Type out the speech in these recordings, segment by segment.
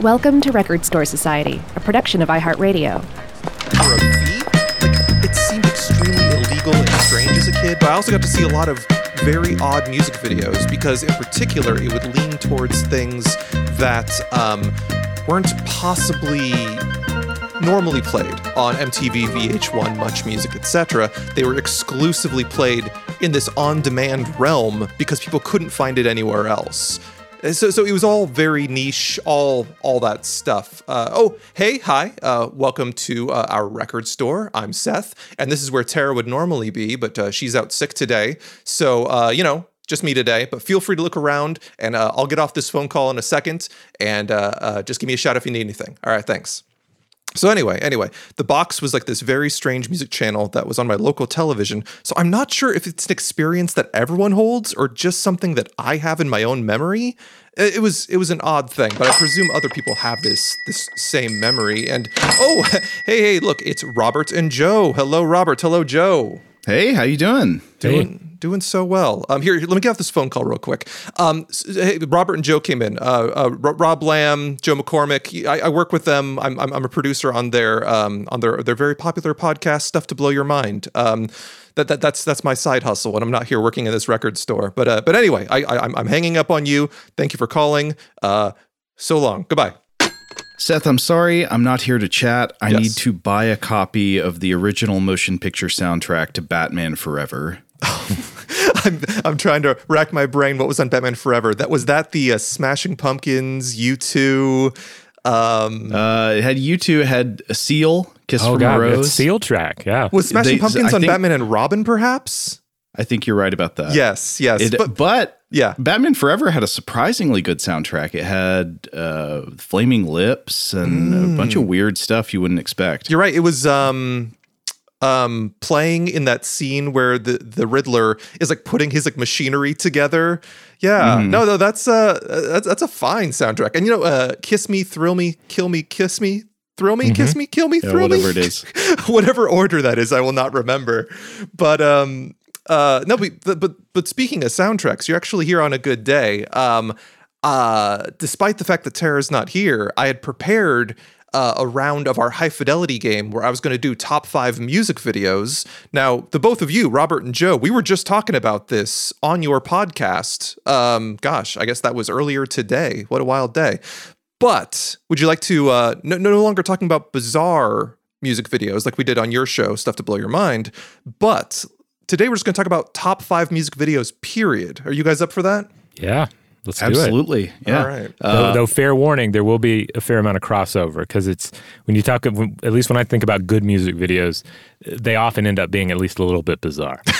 Welcome to Record Store Society, a production of iHeartRadio. for a fee. Like, it seemed extremely illegal and strange as a kid, but I also got to see a lot of very odd music videos because, in particular, it would lean towards things that um, weren't possibly normally played on MTV, VH1, Much Music, etc. They were exclusively played in this on-demand realm because people couldn't find it anywhere else. And So, so it was all very niche, all all that stuff. Uh, oh, hey, hi, uh, welcome to uh, our record store. I'm Seth, and this is where Tara would normally be, but uh, she's out sick today. So, uh, you know, just me today. But feel free to look around, and uh, I'll get off this phone call in a second, and uh, uh, just give me a shout if you need anything. All right, thanks. So anyway, anyway, the box was like this very strange music channel that was on my local television. So I'm not sure if it's an experience that everyone holds or just something that I have in my own memory. It was it was an odd thing, but I presume other people have this this same memory. And oh, hey hey, look, it's Robert and Joe. Hello, Robert. Hello, Joe. Hey, how you doing? Doing doing so well. Um, here, here, let me get off this phone call real quick. Um, hey, Robert and Joe came in. Uh, uh, Rob Lamb, Joe McCormick. I, I work with them. I'm, I'm, I'm a producer on their um, on their their very popular podcast, Stuff to Blow Your Mind. Um, that, that that's that's my side hustle, and I'm not here working in this record store. But uh, but anyway, I, I I'm, I'm hanging up on you. Thank you for calling. Uh, so long. Goodbye. Seth, I'm sorry, I'm not here to chat. I Yes. need to buy a copy of the original motion picture soundtrack to Batman Forever. I'm I'm trying to rack my brain. What was on Batman Forever? That was that the uh, Smashing Pumpkins, U two. Um, Uh, it had U two had a seal, Kiss Oh from god, a it's Rose. seal track. Yeah. Was Smashing They- Pumpkins I on think- Batman and Robin, perhaps? I think you're right about that. Yes, yes. It, but but, yeah. Batman Forever had a surprisingly good soundtrack. It had uh, Flaming Lips and a bunch Mm. of weird stuff you wouldn't expect. you're right. It was um um playing in that scene where the the Riddler is like putting his like machinery together. Yeah. Mm-hmm. No, no, that's uh that's that's a fine soundtrack. And you know, uh Kiss Me, Thrill Me, Kill Me, Kiss Me, Thrill Me, Kiss Me, Kill Me, Mm-hmm. Yeah, Thrill whatever Me. it is. whatever order that is, I will not remember. But um, uh, no, but but but speaking of soundtracks, you're actually here on a good day. Um, uh, despite the fact that Tara's not here, I had prepared. Uh, a round of our high fidelity game where I was going to do top five music videos. Now, the both of you, Robert and Joe, we were just talking about this on your podcast. Um, gosh, I guess that was earlier today. What a wild day. But would you like to uh, no, no longer talking about bizarre music videos like we did on your show, Stuff to Blow Your Mind, but today we're just going to talk about top five music videos, period. Are you guys up for that? Yeah. Let's do it. Absolutely. Yeah. All right. Uh, though, though fair warning, there will be a fair amount of crossover because it's when you talk, at least when I think about good music videos, they often end up being at least a little bit bizarre.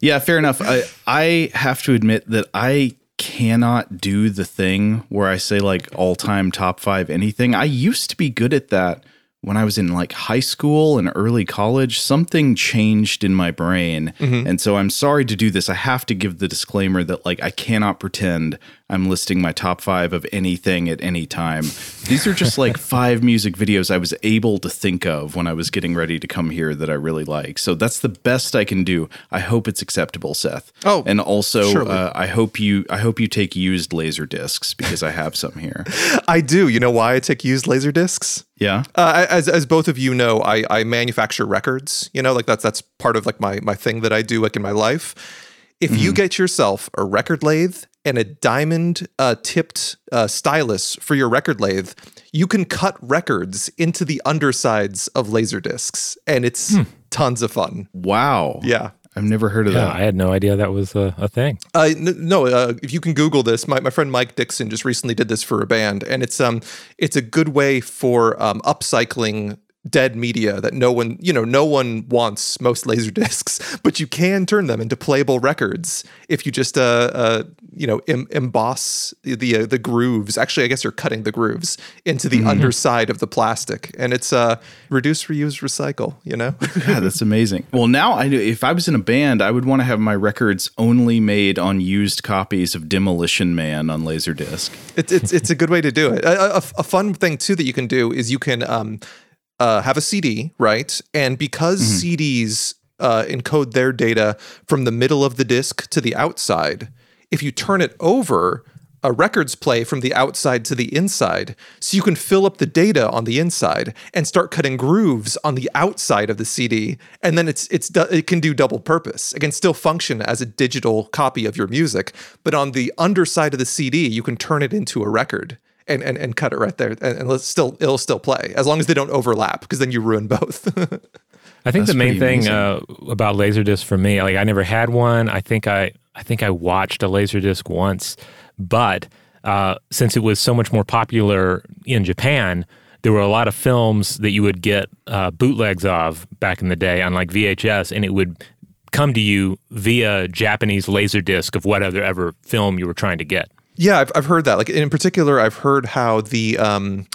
Yeah, fair enough. I I have to admit that I cannot do the thing where I say like all time top five anything. I used to be good at that when I was in like high school and early college. Something changed in my brain. Mm-hmm. And so I'm sorry to do this. I have to give the disclaimer that like I cannot pretend I'm listing my top five of anything at any time. These are just like five music videos I was able to think of when I was getting ready to come here that I really like. So that's the best I can do. I hope it's acceptable, Seth. Oh, and also uh, I hope you I hope you take used laser discs because I have some here. I do. You know why I take used laser discs? Yeah. Uh, as as both of you know, I I manufacture records. You know, like that's that's part of like my my thing that I do like in my life. If you get yourself a record lathe and a diamond uh, tipped uh, stylus for your record lathe, you can cut records into the undersides of laser discs, and it's tons of fun. Wow. Yeah. I've never heard of Yeah, that. I had no idea that was a, a thing. Uh, n- no, uh, if you can Google this, my, my friend Mike Dixon just recently did this for a band, and it's um it's a good way for um, upcycling dead media that no one you know no one wants most laser discs, but you can turn them into playable records if you just uh, uh you know em- emboss the the, uh, the grooves. Actually, I guess you're cutting the grooves into the underside of the plastic, and it's uh reduce, reuse, recycle. You know. God, that's amazing. Well, now I if I was in a band, I would want to have my records only made on used copies of Demolition Man on Laserdisc. it's it's it's a good way to do it. A, a, a fun thing too that you can do is you can um, uh, have a CD, right? And because CDs uh, encode their data from the middle of the disc to the outside, if you turn it over uh, records play from the outside to the inside. So you can fill up the data on the inside and start cutting grooves on the outside of the CD, and then it's it's it can do double purpose. It can still function as a digital copy of your music, but on the underside of the CD, you can turn it into a record. And, and, and cut it right there, and, and let's still it'll still play as long as they don't overlap, because then you ruin both. I think That's the main thing uh, about Laserdisc for me, like I never had one. I think I I think I watched a Laserdisc once, but uh, since it was so much more popular in Japan, there were a lot of films that you would get uh, bootlegs of back in the day on like VHS, and it would come to you via Japanese Laserdisc of whatever ever film you were trying to get. Yeah, I've, I've heard that. Like in particular, I've heard how the um,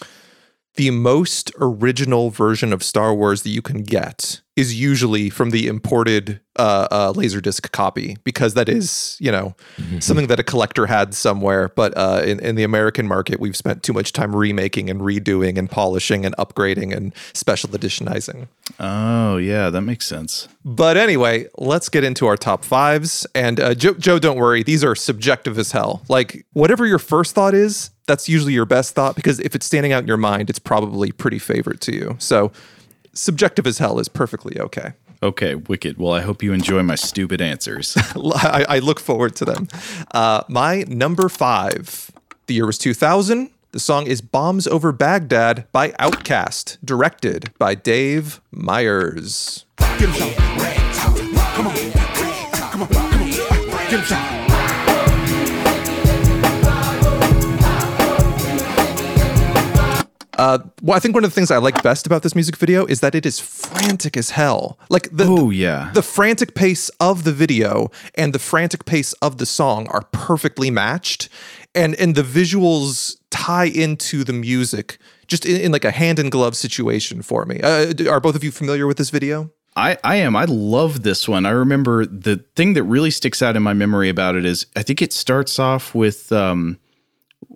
the most original version of Star Wars that you can get is usually from the imported uh, uh, laserdisc copy because that is you know mm-hmm. something that a collector had somewhere. But uh, in in the American market, we've spent too much time remaking and redoing and polishing and upgrading and special editionizing. Oh yeah, that makes sense. But anyway, let's get into our top fives. And uh, Joe, Joe, don't worry, these are subjective as hell. Like whatever your first thought is, that's usually your best thought because if it's standing out in your mind, it's probably pretty favorite to you. So subjective as hell is perfectly okay. Okay, wicked. Well, I hope you enjoy my stupid answers. I, I, look forward to them. Uh, my number five, the year was 2000. The song is Bombs Over Baghdad by OutKast, directed by Dave Meyers. Uh, well, I think one of the things I like best about this music video is that it is frantic as hell. Like the oh yeah, the frantic pace of the video and the frantic pace of the song are perfectly matched, and and the visuals tie into the music just in, in like a hand in glove situation for me. Uh, are both of you familiar with this video? I, I am. I love this one. I remember the thing that really sticks out in my memory about it is I think it starts off with um,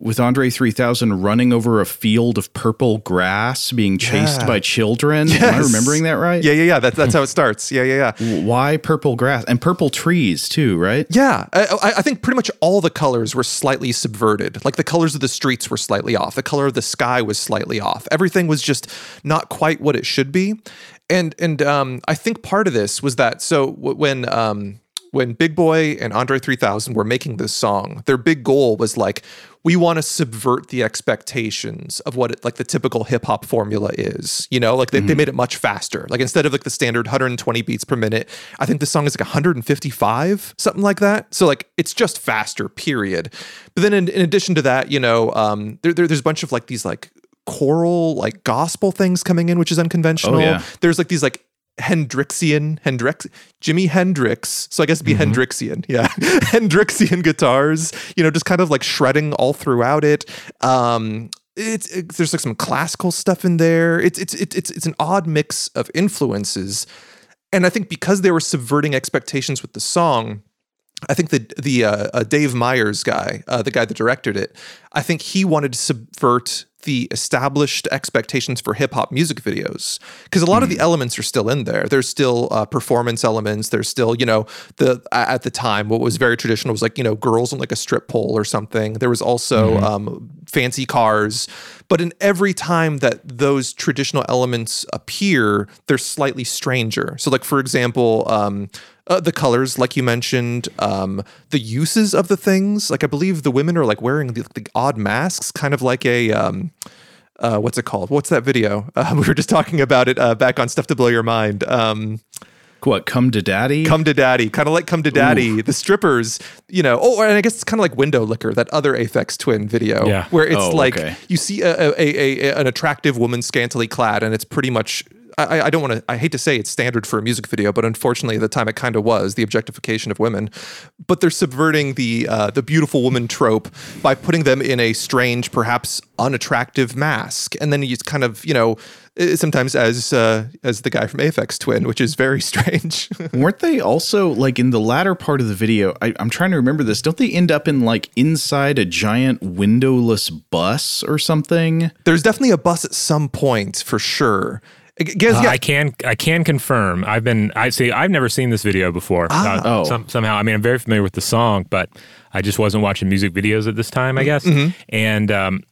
with Andre 3000 running over a field of purple grass being chased yeah. by children. Yes. Am I remembering that right? Yeah, yeah, yeah. That, that's how it starts. Yeah, yeah, yeah. Why purple grass and purple trees too, right? Yeah. I, I, think pretty much all the colors were slightly subverted. Like the colors of the streets were slightly off. The color of the sky was slightly off. Everything was just not quite what it should be. And and um, I think part of this was that so when um, when Big Boy and Andre 3000 were making this song, their big goal was like, we want to subvert the expectations of what it, like the typical hip hop formula is. You know, like they, mm-hmm. they made it much faster. Like instead of like the standard 120 beats per minute, I think the song is like 155, something like that. So like it's just faster, period. But then in, in addition to that, you know, um, there, there, there's a bunch of like these like choral like gospel things coming in which is unconventional oh, yeah. there's like these like Hendrixian, Hendrix, Jimi Hendrix. So I guess it'd be mm-hmm. Hendrixian, yeah, Hendrixian guitars. You know, just kind of like shredding all throughout it. Um, it's it, there's like some classical stuff in there. It's it's it's it's it's an odd mix of influences, and I think because they were subverting expectations with the song. I think the the uh, uh, Dave Meyers guy, uh, the guy that directed it, I think he wanted to subvert the established expectations for hip hop music videos because a lot mm. of the hmm. elements are still in there. There's still uh, performance elements. There's still, you know, the at the time what was very traditional was like you know girls on like a strip pole or something. There was also mm. um, fancy cars, but in every time that those traditional elements appear, they're slightly stranger. So like for example. Um, uh, the colors, like you mentioned, um, the uses of the things. Like I believe the women are like wearing the, the odd masks, kind of like a um, uh, what's it called? What's that video? Uh, we were just talking about it uh, back on Stuff to Blow Your Mind. What come to daddy come to daddy kind of like come to daddy Ooh. the strippers you know oh and i guess it's kind of like window licker that other Aphex Twin video yeah. where it's oh, like okay. you see a, a, a, an attractive woman scantily clad and it's pretty much I, I don't want to. I hate to say it's standard for a music video, but unfortunately, at the time it kind of was the objectification of women. But they're subverting the uh, the beautiful woman trope by putting them in a strange, perhaps unattractive mask, and then you kind of you know sometimes as uh, as the guy from Aphex Twin, which is very strange. Weren't they also like in the latter part of the video? I, I'm trying to remember this. Don't they end up in like inside a giant windowless bus or something? There's definitely a bus at some point for sure Gaz, Uh, yeah, I can I can confirm. I've been I see I've never seen this video before. Uh, Oh. some, somehow I mean I'm very familiar with the song, but I just wasn't watching music videos at this time. I guess, and um,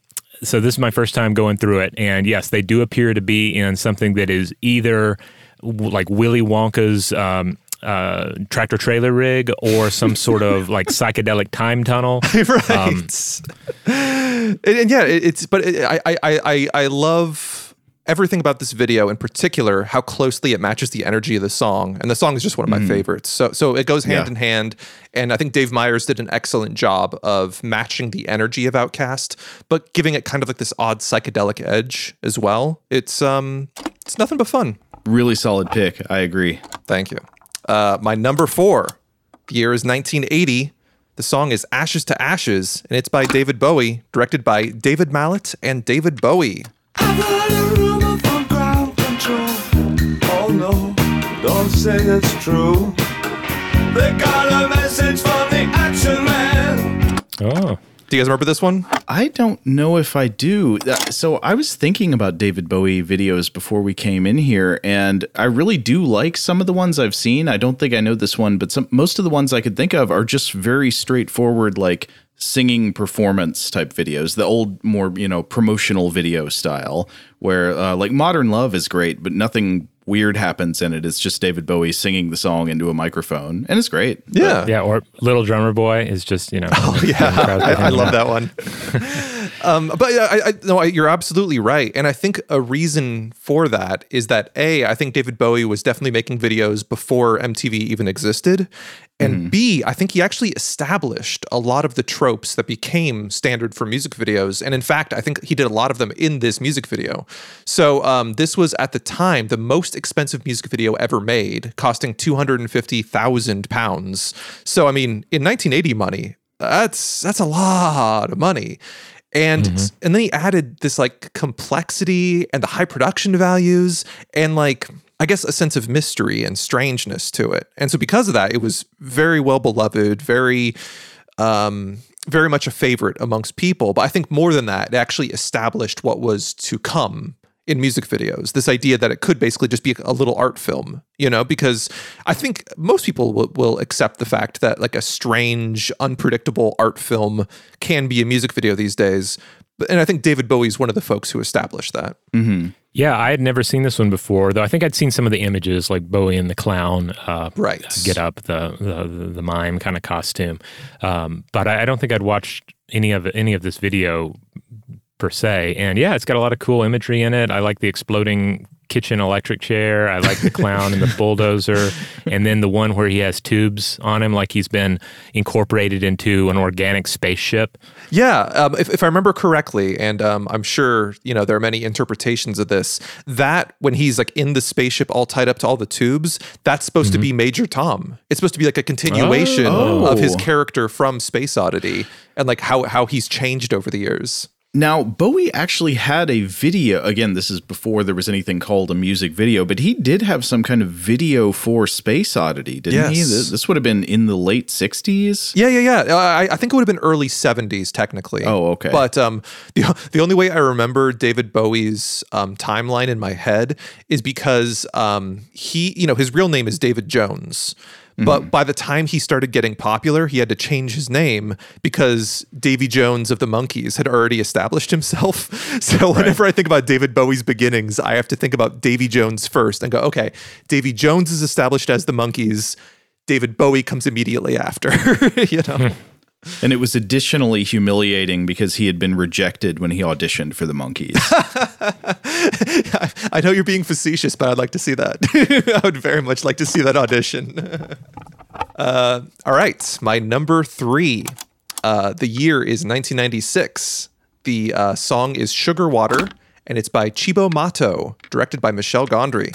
so this is my first time going through it. And yes, they do appear to be in something that is either w- like Willy Wonka's. Um, uh, tractor trailer rig or some sort of like psychedelic time tunnel. right. Um, and, and yeah, it, it's but it, I, I I I love everything about this video, in particular, how closely it matches the energy of the song. And the song is just one of my favorites. So so it goes hand Yeah. in hand. And I think Dave Meyers did an excellent job of matching the energy of OutKast, but giving it kind of like this odd psychedelic edge as well. It's um it's nothing but fun. Really solid pick. I agree. Thank you. Uh, my number four, the year is 1980. The song is Ashes to Ashes, and it's by David Bowie, directed by David Mallet and David Bowie. I've heard a rumor from ground control. Oh no, don't say it's true. They got a message from the action man. Oh, Do you guys remember this one? I don't know if I do. Uh, So I was thinking about David Bowie videos before we came in here, and I really do like some of the ones I've seen. I don't think I know this one, but some most of the ones I could think of are just very straightforward, like singing performance type videos. The old, more you know, promotional video style, where uh, like Modern Love is great, but nothing weird happens in it. It's just David Bowie singing the song into a microphone, and it's great. Yeah. yeah. Or Little Drummer Boy is just you know. Oh Yeah, I, I love that one. um, but yeah, I, I, no, you're absolutely right, and I think a reason for that is that a, I think David Bowie was definitely making videos before MTV even existed, and b, I think he actually established a lot of the tropes that became standard for music videos, and in fact, I think he did a lot of them in this music video. So um, this was at the time the most expensive music video ever made, costing two hundred and fifty thousand pounds. So I mean, in 1980 money, that's that's a lot of money and and then he added this like complexity and the high production values and like i guess a sense of mystery and strangeness to it. And so because of that it was very well beloved very um very much a favorite amongst people. But i think more than that it actually established what was to come in music videos this idea that it could basically just be a little art film you know because i think most people will, will accept the fact that like a strange unpredictable art film can be a music video these days and i think david bowie's one of the folks who established that Yeah, I had never seen this one before, though. I think I'd seen some of the images, like Bowie and the clown, uh, Right. Get up, the the, the mime kind of costume. Um, but I, I don't think I'd watched any of any of this video per se. And yeah, it's got a lot of cool imagery in it. I like the exploding kitchen electric chair. I like the clown and the bulldozer, and then the one where he has tubes on him, like he's been incorporated into an organic spaceship. Yeah, um, if, if I remember correctly, and um, I'm sure you know there are many interpretations of this. That when he's like in the spaceship, all tied up to all the tubes, that's supposed to be Major Tom. It's supposed to be like a continuation Oh. of his character from Space Oddity, and like how how he's changed over the years. Now, Bowie actually had a video. Again, this is before there was anything called a music video, but he did have some kind of video for Space Oddity, didn't he? This, this would have been in the late 60s. Yeah, yeah, yeah. Uh, I, I think it would have been early '70s technically. Oh, okay. But um, the the only way I remember David Bowie's um, timeline in my head is because um, he, you know, his real name is David Jones. But mm-hmm. by the time he started getting popular, he had to change his name because Davy Jones of the Monkees had already established himself. So whenever I think about David Bowie's beginnings, I have to think about Davy Jones first and go, okay, Davy Jones is established as the Monkees. David Bowie comes immediately after, you know. Hmm. And it was additionally humiliating because he had been rejected when he auditioned for the Monkees. I know you're being facetious, but I'd like to see that. I would very much like to see that audition. uh, all right, my number three. Uh, the year is 1996. The uh, song is Sugar Water, and it's by Cibo Matto, directed by Michel Gondry.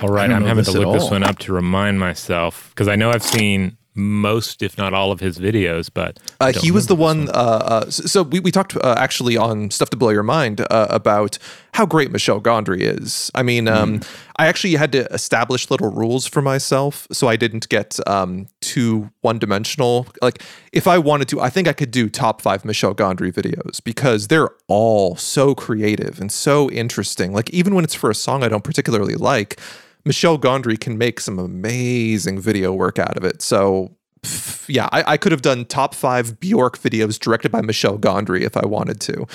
All right, I'm having to look this one up to remind myself because I know I've seen most, if not all, of his videos. But Uh, he was the remember one. Uh, uh, so we, we talked uh, actually on stuff to blow your mind uh, about how great Michel Gondry is. I mean, um, I actually had to establish little rules for myself so I didn't get um, too one dimensional. Like, if I wanted to, I think I could do top five Michel Gondry videos because they're all so creative and so interesting. Like, even when it's for a song I don't particularly like. Michel Gondry can make some amazing video work out of it. So pff, yeah, I, I could have done top five Bjork videos directed by Michel Gondry if I wanted to.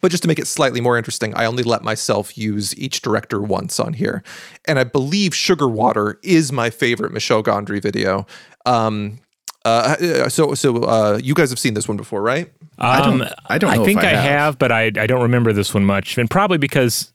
But just to make it slightly more interesting, I only let myself use each director once on here. And I believe Sugar Water is my favorite Michel Gondry video. Um, uh, so so uh, you guys have seen this one before, right? I don't- Um, I don't know I if think I I have. have, but I, I don't remember this one much, and probably because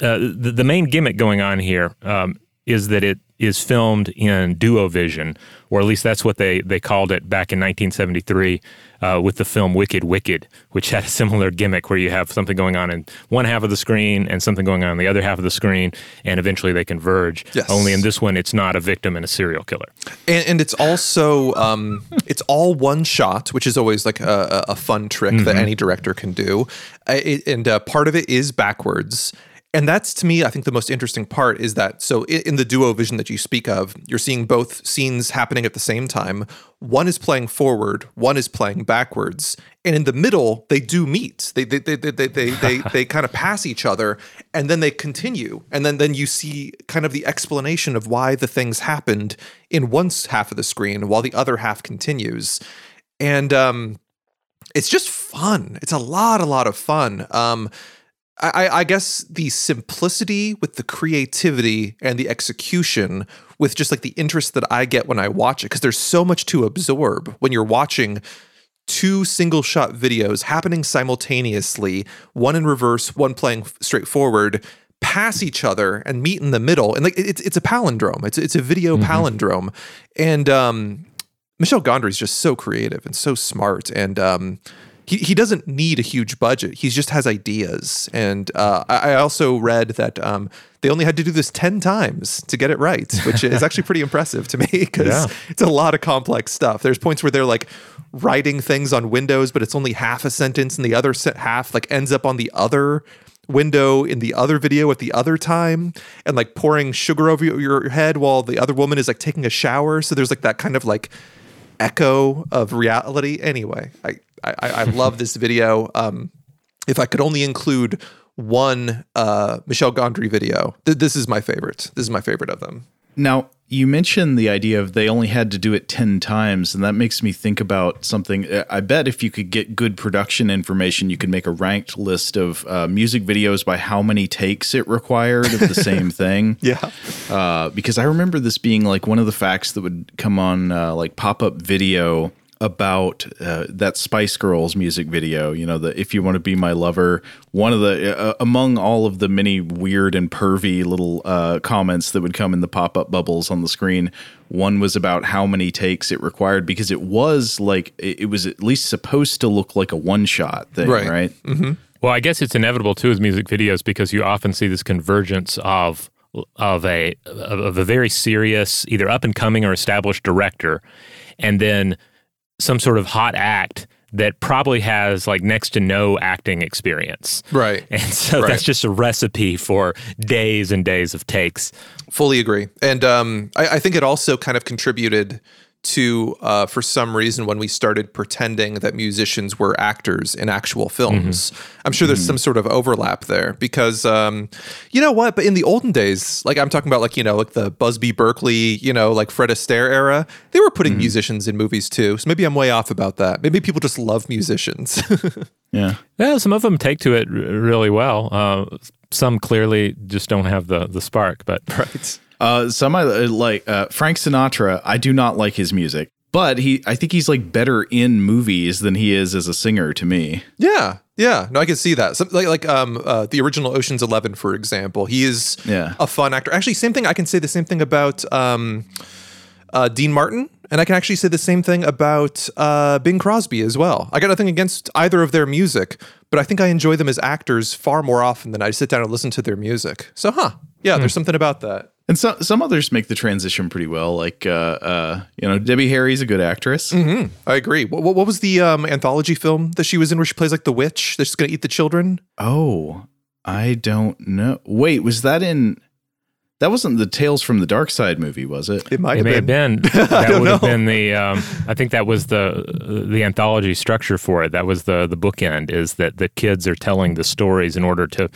uh, the, the main gimmick going on here um, is that it is filmed in Duovision, or at least that's what they, they called it back in 1973 uh, with the film Wicked Wicked, which had a similar gimmick where you have something going on in one half of the screen and something going on in the other half of the screen, and eventually they converge. Yes. Only in this one, it's not a victim and a serial killer. and, and it's also um, it's all one shot, which is always like a, a fun trick that any director can do. It- and uh, part of it is backwards. And that's to me, I think the most interesting part is that so in the duo vision that you speak of, you're seeing both scenes happening at the same time. One is playing forward, one is playing backwards, and in the middle they do meet. They they they they they they, they, they kind of pass each other, and then they continue, and then then you see kind of the explanation of why the things happened in one half of the screen while the other half continues, and um, it's just fun. It's a lot, a lot of fun. Um, I, I- guess the simplicity with the creativity and the execution with just like the interest that I get when I watch it, because there's so much to absorb when you're watching two single shot videos happening simultaneously, one in reverse, one playing straight forward, pass each other and meet in the middle. And like it's it's a palindrome. It's it's a video palindrome. And um Michel Gondry is just so creative and so smart, and um, he he doesn't need a huge budget. He just has ideas. And uh, I I also read that um, they only had to do this ten times to get it right, which is actually pretty impressive to me because Yeah. it's a lot of complex stuff. There's points where they're like writing things on windows, but it's only half a sentence, and the other half like ends up on the other window in the other video at the other time and like pouring sugar over your head while the other woman is like taking a shower so there's like that kind of like echo of reality. Anyway i i, I love this video. Um if i could only include one uh michel gondry video th- this is my favorite this is my favorite of them. Now, you mentioned the idea of they only had to do it 10 times, and that makes me think about something. uh, I bet if you could get good production information, you could make a ranked list of uh, music videos by how many takes it required of the same thing. yeah Uh, because I remember this being like one of the facts that would come on uh, like pop up video about uh, that Spice Girls music video. You know, the "If You Want to Be My Lover." One of the uh, among all of the many weird and pervy little uh, comments that would come in the pop up bubbles on the screen. One was about how many takes it required because it was like it, it was at least supposed to look like a one shot thing, Right. right? Well, I guess it's inevitable too with music videos because you often see this convergence of of a of a very serious, either up and coming or established director, and then some sort of hot act that probably has like next to no acting experience. Right. And so Right. that's just a recipe for days and days of takes. fully agree and um, I, I think it also kind of contributed to uh, for some reason when we started pretending that musicians were actors in actual films. I'm sure there's some sort of overlap there because um, you know what? But in the olden days like i'm talking about like you know like the busby berkeley you know like fred astaire era they were putting musicians in movies too. So maybe i'm way off about that. Maybe people just love musicians. Yeah. yeah. some of them take to it r- really well. Uh, some clearly just don't have the the spark, but right Uh, some I uh, like uh, Frank Sinatra. I do not like his music, but he. I think he's like better in movies than he is as a singer to me. Yeah, yeah. No, I can see that. Some, like like um uh, the original Ocean's Eleven, for example. He is Yeah. a fun actor. Actually, same thing. I can say the same thing about um uh, Dean Martin, and I can actually say the same thing about uh, Bing Crosby as well. I got nothing against either of their music, but I think I enjoy them as actors far more often than I sit down and listen to their music. So, huh? Yeah, there's something about that. And some some others make the transition pretty well. Like uh, uh, you know, Debbie Harry's a good actress. I agree. What, what was the um, anthology film that she was in where she plays like the witch that's going to eat the children? Oh, I don't know. Wait, was that in? That wasn't the Tales from the Dark Side movie, was it? It might It have may been. have been. That don't would have know. been the. Um, I think that was the the anthology structure for it. That was the the bookend. Is that the kids are telling the stories in order to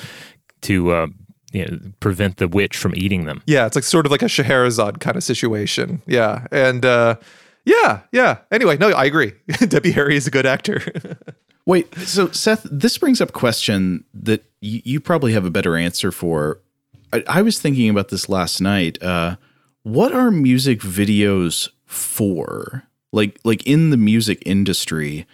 to uh, you know, prevent the witch from eating them. Yeah, it's like sort of like a Scheherazade kind of situation. Yeah, and uh, yeah, yeah. Anyway, no, I agree. Debbie Harry is a good actor. Wait, so Seth, this brings up a question that you, you probably have a better answer for. I, I was thinking about this last night. Uh, what are music videos for? Like, like in the music industry,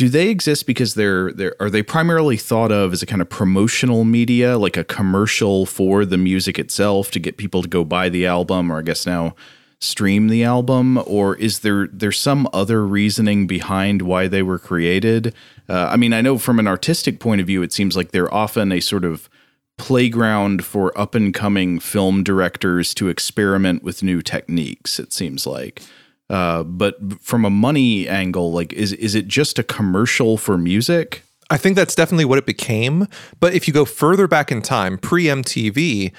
do they exist because they're they're are they primarily thought of as a kind of promotional media, like a commercial for the music itself to get people to go buy the album, or I guess now stream the album, or is there there's some other reasoning behind why they were created? Uh, I mean, I know from an artistic point of view, it seems like they're often a sort of playground for up and coming film directors to experiment with new techniques. It seems like. Uh, but from a money angle, like is is it just a commercial for music? I think that's definitely what it became. But if you go further back in time, pre MTV,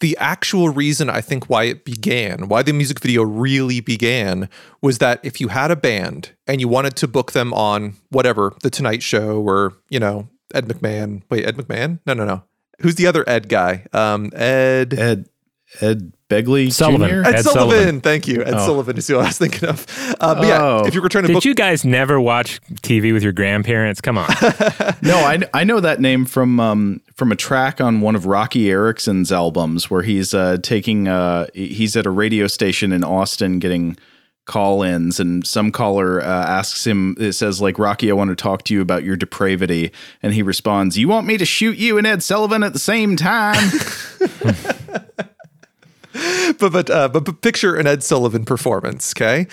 the actual reason I think why it began, why the music video really began, was that if you had a band and you wanted to book them on whatever, The Tonight Show or, you know, Ed McMahon. Wait, Ed McMahon? No, no, no. Who's the other Ed guy? Um, Ed. Ed Ed Begley Sullivan. Jr. Ed, Ed Sullivan. Sullivan. Thank you. Ed Oh. Sullivan is who I was thinking of. Uh, but yeah, Oh. if you were trying to Did book you guys never watch TV with your grandparents? Come on. No, I I know that name from um from a track on one of Roky Erickson's albums where he's uh taking uh he's at a radio station in Austin getting call-ins and some caller uh, asks him it says like Rocky I want to talk to you about your depravity and he responds you want me to shoot you and Ed Sullivan at the same time but but, uh, but picture an Ed Sullivan performance, okay?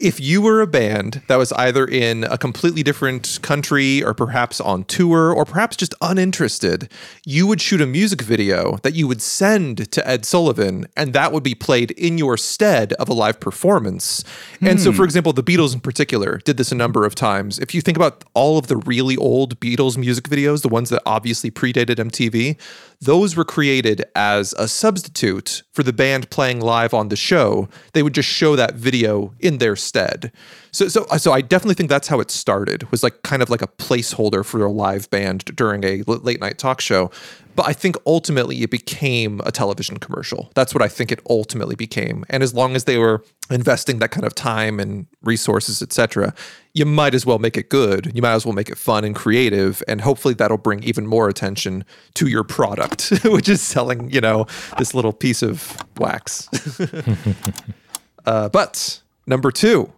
If you were a band that was either in a completely different country or perhaps on tour or perhaps just uninterested, you would shoot a music video that you would send to Ed Sullivan and that would be played in your stead of a live performance. And so for example, the Beatles in particular did this a number of times. If you think about all of the really old Beatles music videos, the ones that obviously predated MTV, those were created as a substitute for the band playing live on the show. They would just show that video in their stead. So, so, so I definitely think that's how it started. Was like kind of like a placeholder for a live band during a late night talk show. But I think ultimately it became a television commercial. That's what I think it ultimately became. And as long as they were investing that kind of time and resources, etc., you might as well make it good. You might as well make it fun and creative, and hopefully that'll bring even more attention to your product, which is selling, you know, this little piece of wax. uh, but number two,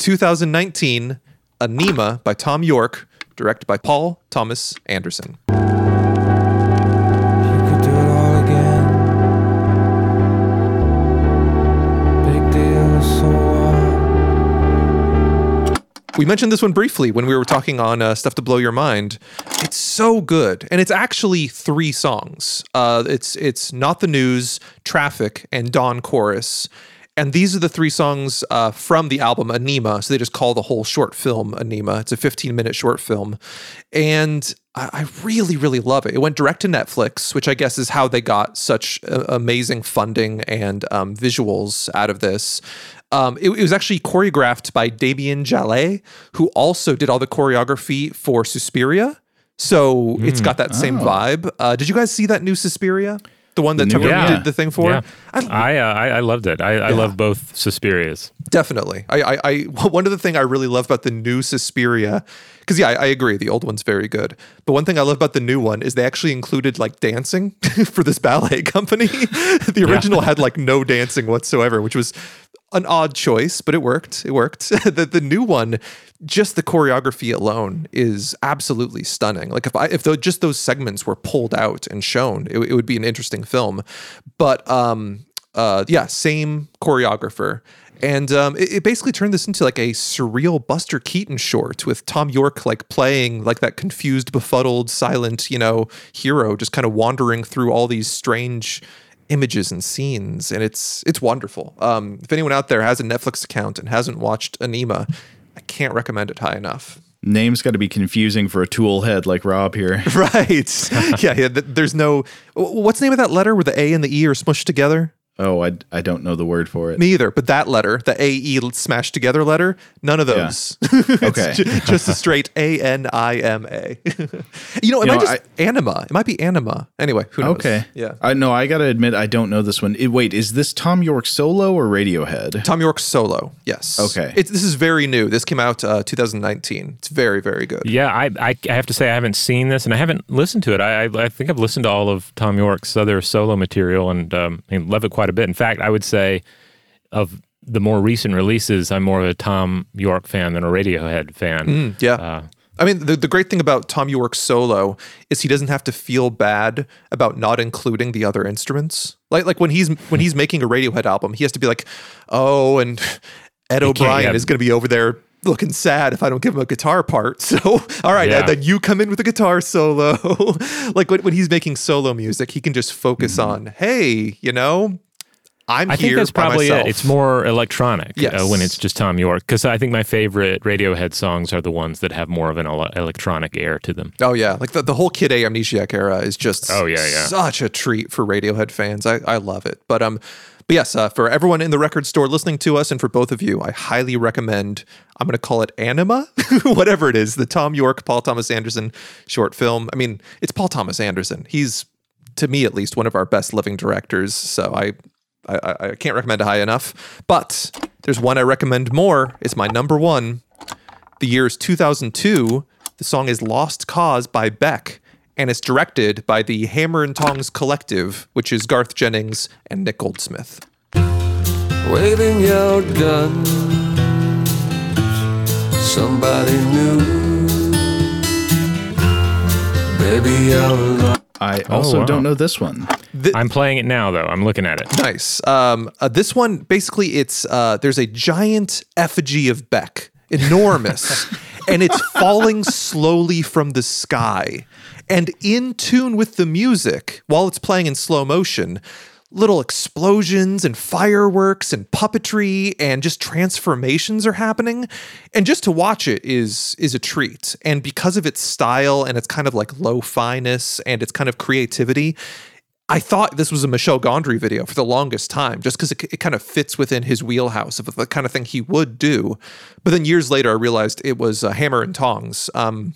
2019, Anima by Thom Yorke, directed by Paul Thomas Anderson. You could do it all again. Big deal, so what? We mentioned this one briefly when we were talking on uh, Stuff to Blow Your Mind. It's so good, and it's actually three songs. Uh, it's it's not the news, Traffic, and Dawn Chorus. And these are the three songs uh, from the album Anima. So they just call the whole short film Anima. It's a 15 minute short film. And I, I really, really love it. It went direct to Netflix, which I guess is how they got such uh, amazing funding and um, visuals out of this. Um, it, it was actually choreographed by Damien Jalet, who also did all the choreography for Suspiria. So it's got that same vibe. Uh, did you guys see that new Suspiria? The one that new Tony one? did the thing for? Yeah. I, I, uh, I I loved it. I, I love both Suspirias. Definitely. I, I, I one of the thing I really love about the new Suspiria, because yeah, I, I agree, the old one's very good. But one thing I love about the new one is they actually included like dancing for this ballet company. the original had like no dancing whatsoever, which was an odd choice, but it worked. It worked. the the new one, just the choreography alone is absolutely stunning. Like if I if tho- just those segments were pulled out and shown, it, it would be an interesting film. But um uh yeah, same choreographer. And um, it, it basically turned this into like a surreal Buster Keaton short with Thom Yorke like playing like that confused, befuddled, silent, you know, hero, just kind of wandering through all these strange images and scenes, and it's it's wonderful. Um, if anyone out there has a Netflix account and hasn't watched Anima, I can't recommend it high enough. Name's got to be confusing for a tool head like Rob here. Right? yeah, yeah. th- There's no. What's the name of that letter where the A and the E are smushed together? Oh, I, I don't know the word for it. Me either. But that letter, the A E smashed together letter, none of Yeah. those. It's Okay. ju- just a straight A N I M A. You know, it You might know, just anima. It might be anima. Anyway, who knows? Okay. Yeah. I know. I gotta admit, I don't know this one. It, wait, is this Thom Yorke solo or Radiohead? Thom Yorke solo. Yes. Okay. It's, this is very new. This came out uh, 2019. It's very, very good. Yeah, I, I I have to say I haven't seen this and I haven't listened to it. I I, I think I've listened to all of Thom Yorke's other solo material and um, I love it quite a bit. In fact, I would say of the more recent releases, I'm more of a Thom Yorke fan than a Radiohead fan. Yeah. Uh, I mean, the, the great thing about Thom Yorke's solo is he doesn't have to feel bad about not including the other instruments. Like like when he's when he's making a Radiohead album, he has to be like, oh, and Ed O'Brien is going to be over there looking sad if I don't give him a guitar part. So, all right, Yeah. Ed, then you come in with a guitar solo. like when, when he's making solo music, he can just focus on, hey, you know, I'm I here think that's probably myself. it. It's more electronic uh, when it's just Thom Yorke because I think my favorite Radiohead songs are the ones that have more of an ele- electronic air to them. Oh yeah, like the, the whole Kid A Amnesiac era is just Oh, yeah, yeah. such a treat for Radiohead fans. I, I love it. But um, but yes, uh, for everyone in the record store listening to us, and for both of you, I highly recommend. I'm going to call it Anima, whatever it is, the Thom Yorke, Paul Thomas Anderson short film. I mean, it's Paul Thomas Anderson. He's to me at least one of our best living directors. So I. I, I- can't recommend it high enough, but there's one I recommend more. It's my number one. The year is 2002. The song is Lost Cause by Beck, and it's directed by the Hammer and Tongs Collective, which is Garth Jennings and Nick Goldsmith. waving your gun. Somebody new. Baby, you're. I also wow. don't know this one. I'm playing it now though. I'm looking at it. Nice. Um, uh, this one basically, it's uh, there's a giant effigy of Beck, enormous, and it's falling slowly from the sky, and in tune with the music while it's playing in slow motion. Little explosions and fireworks and puppetry and just transformations are happening, and just to watch it is is a treat. And because of its style and its kind of like lo-fi-ness and its kind of creativity, I thought this was a Michel Gondry video for the longest time, just because it, it kind of fits within his wheelhouse of the kind of thing he would do. But then years later, I realized it was uh, Hammer and Tongs. Um,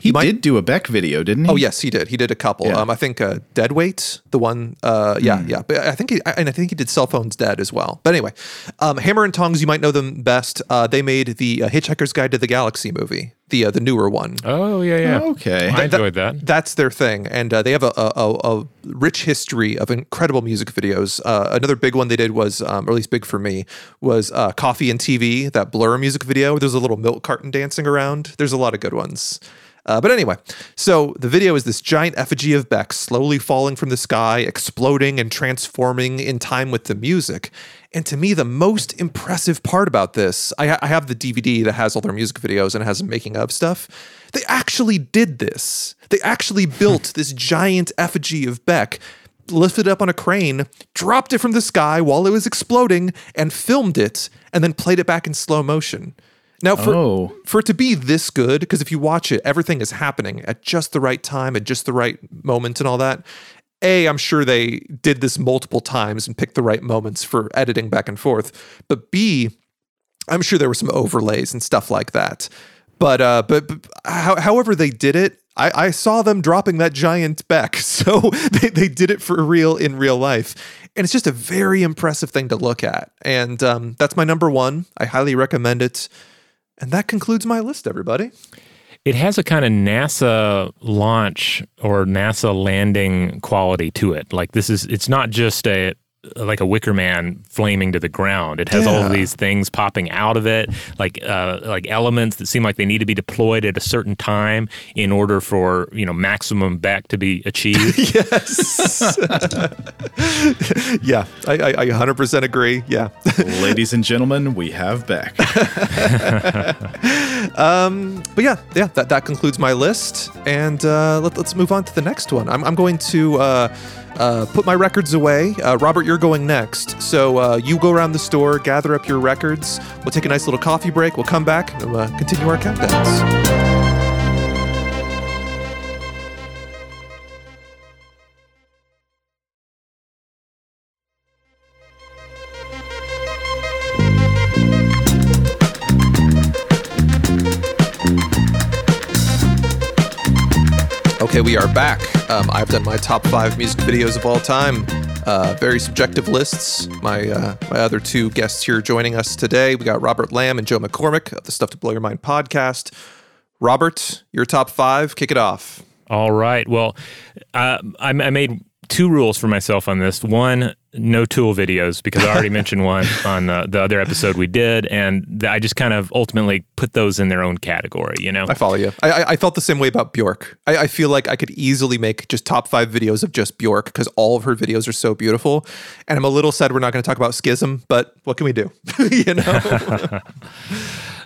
He might- did do a Beck video, didn't he? oh yes, he did. He did a couple. Yeah. Um, I think uh, Dead Weight, the one. Uh, yeah, yeah. But I think he, and I think he did Cell Phones Dead as well. But anyway, um, Hammer and Tongs, you might know them best. Uh, they made the uh, Hitchhiker's Guide to the Galaxy movie, the uh, the newer one. Oh yeah, yeah. Okay. I enjoyed that. That's their thing, and uh, they have a, a, a, a rich history of incredible music videos. Uh, another big one they did was, um, or at least big for me, was uh, "Coffee and TV," that Blur music video. There's a little milk carton dancing around. There's a lot of good ones. Uh, but anyway, so the video is this giant effigy of Beck slowly falling from the sky, exploding and transforming in time with the music. And to me, the most impressive part about this, I, I have the DVD that has all their music videos and has making of stuff. They actually did this. They actually built this giant effigy of Beck, lifted it up on a crane, dropped it from the sky while it was exploding, and filmed it, and then played it back in slow motion. Now, for, Oh. for it to be this good, because if you watch it, everything is happening at just the right time, at just the right moment, and all that. A, I'm sure they did this multiple times and picked the right moments for editing back and forth. But B, I'm sure there were some overlays and stuff like that. But uh, but, but how, however they did it, I, I saw them dropping that giant Beck, so they, they did it for real in real life, and it's just a very impressive thing to look at. And um, that's my number one. I highly recommend it. And that concludes my list, everybody. It has a kind of NASA launch or NASA landing quality to it. Like this is it's not just a like a wicker man flaming to the ground. It has all of these things popping out of it, like uh, like elements that seem like they need to be deployed at a certain time in order for you know maximum back to be achieved. Yes. yeah, I, I, I 100% agree. Yeah. Ladies and gentlemen, we have back um, but yeah, yeah, that, that concludes my list, and uh, let, us move on to the next one. I'm, I'm going to uh, uh, put my records away. Uh, Robert, you're going next, so uh, you go around the store, gather up your records. We'll take a nice little coffee break. We'll come back and uh, continue our countdowns. Okay, we are back. Um, I've done my top five music videos of all time. Uh, very subjective lists. My uh, my other two guests here joining us today. We got Robert Lamb and Joe McCormick of the Stuff to Blow Your Mind podcast. Robert, your top five. Kick it off. All right. Well, uh, I, I made two rules for myself on this. One, no tool videos because I already mentioned one on the, the other episode we did, and th- I just kind of ultimately put those in their own category. You know, I follow you. I, I, I felt the same way about Bjork. I, I feel like I could easily make just top five videos of just Bjork because all of her videos are so beautiful. And I'm a little sad we're not going to talk about Schism, but what can we do? you know.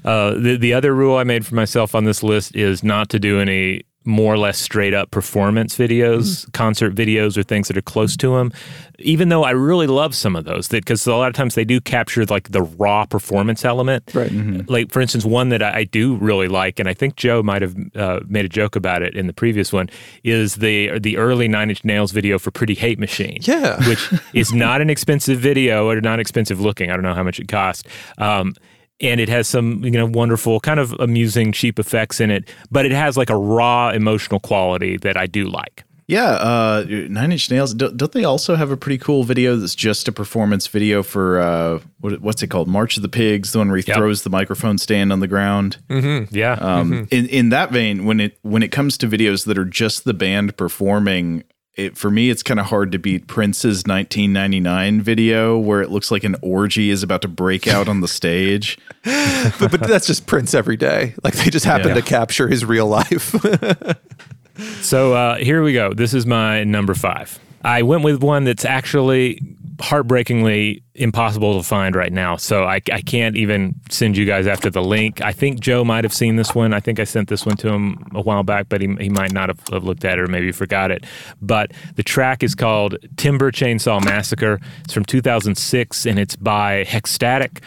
Uh, the the other rule I made for myself on this list is not to do any more or less straight up performance videos, concert videos, or things that are close to them. Even though I really love some of those, because a lot of times they do capture like the raw performance element. Right. Like for instance, one that I, I do really like, and I think Joe might have uh, made a joke about it in the previous one, is the the early Nine Inch Nails video for "Pretty Hate Machine." Yeah. which is not an expensive video or not expensive looking. I don't know how much it cost. Um, and it has some you know wonderful kind of amusing cheap effects in it but it has like a raw emotional quality that i do like Yeah, uh, Nine Inch Nails. Don't, they also have a pretty cool video that's just a performance video for uh, what, what's it called? March of the Pigs, the one where he Yep. throws the microphone stand on the ground. yeah Um, in in that vein, when it when it comes to videos that are just the band performing, it for me it's kind of hard to beat Prince's 1999 video where it looks like an orgy is about to break out on the stage. but, but that's just Prince every day. Like they just happen Yeah. to capture his real life. So uh, here we go. This is my number five. I went with one that's actually heartbreakingly impossible to find right now. So I, I can't even send you guys after the link. I think Joe might have seen this one. I think I sent this one to him a while back, but he, he might not have, have looked at it or maybe forgot it. But the track is called Timber Chainsaw Massacre. It's from 2006 and it's by Hexstatic.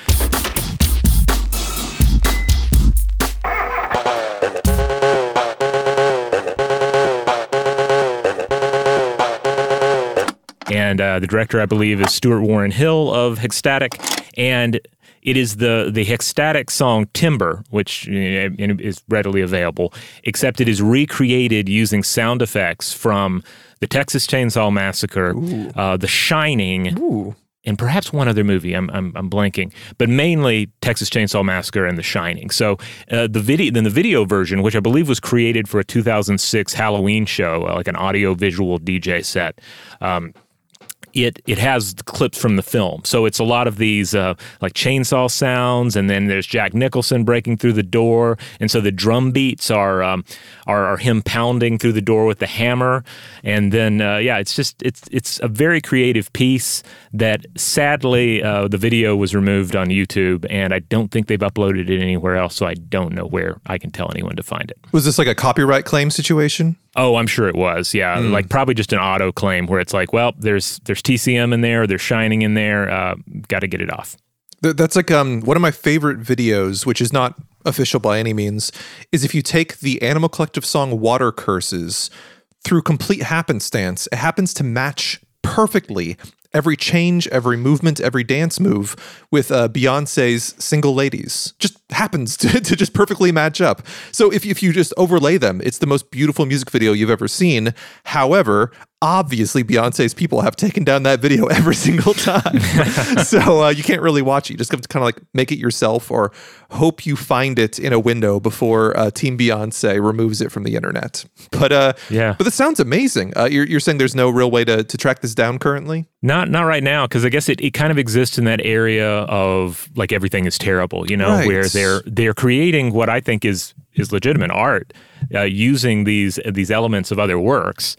And uh, the director, I believe, is Stuart Warren Hill of Hexstatic, and it is the the Hexstatic song "Timber," which is readily available, except it is recreated using sound effects from the Texas Chainsaw Massacre, uh, The Shining. And perhaps one other movie. I'm, I'm I'm blanking, but mainly Texas Chainsaw Massacre and The Shining. So uh, the video, then the video version, which I believe was created for a 2006 Halloween show, uh, like an audio visual DJ set. Um, it it has clips from the film. So it's a lot of these uh, like chainsaw sounds, and then there's Jack Nicholson breaking through the door, and so the drum beats are um, are, are him pounding through the door with the hammer, and then uh, yeah, it's just it's it's a very creative piece that sadly uh, the video was removed on YouTube, and I don't think they've uploaded it anywhere else, so I don't know where I can tell anyone to find it. Was this like a copyright claim situation? Oh, I'm sure it was. Yeah, Hmm. like probably just an auto claim where it's like, well, there's there's TCM in there, there's Shining in there. Uh, Got to get it off. That's like um one of my favorite videos, which is not official by any means, is if you take the Animal Collective song "Water Curses" through complete happenstance, it happens to match perfectly every change, every movement, every dance move with uh, Beyonce's "Single Ladies." Just happens to, to just perfectly match up. So if if you just overlay them, it's the most beautiful music video you've ever seen. However, obviously Beyonce's people have taken down that video every single time. so uh, you can't really watch it. You just have to kind of like make it yourself or hope you find it in a window before uh, Team Beyonce removes it from the internet. But uh, Yeah. but this sounds amazing. Uh, you're, you're saying there's no real way to, to track this down currently? Not not right now because I guess it, it kind of exists in that area of like everything is terrible, you know, Right. where they're they're creating what I think is is legitimate art uh, using these these elements of other works.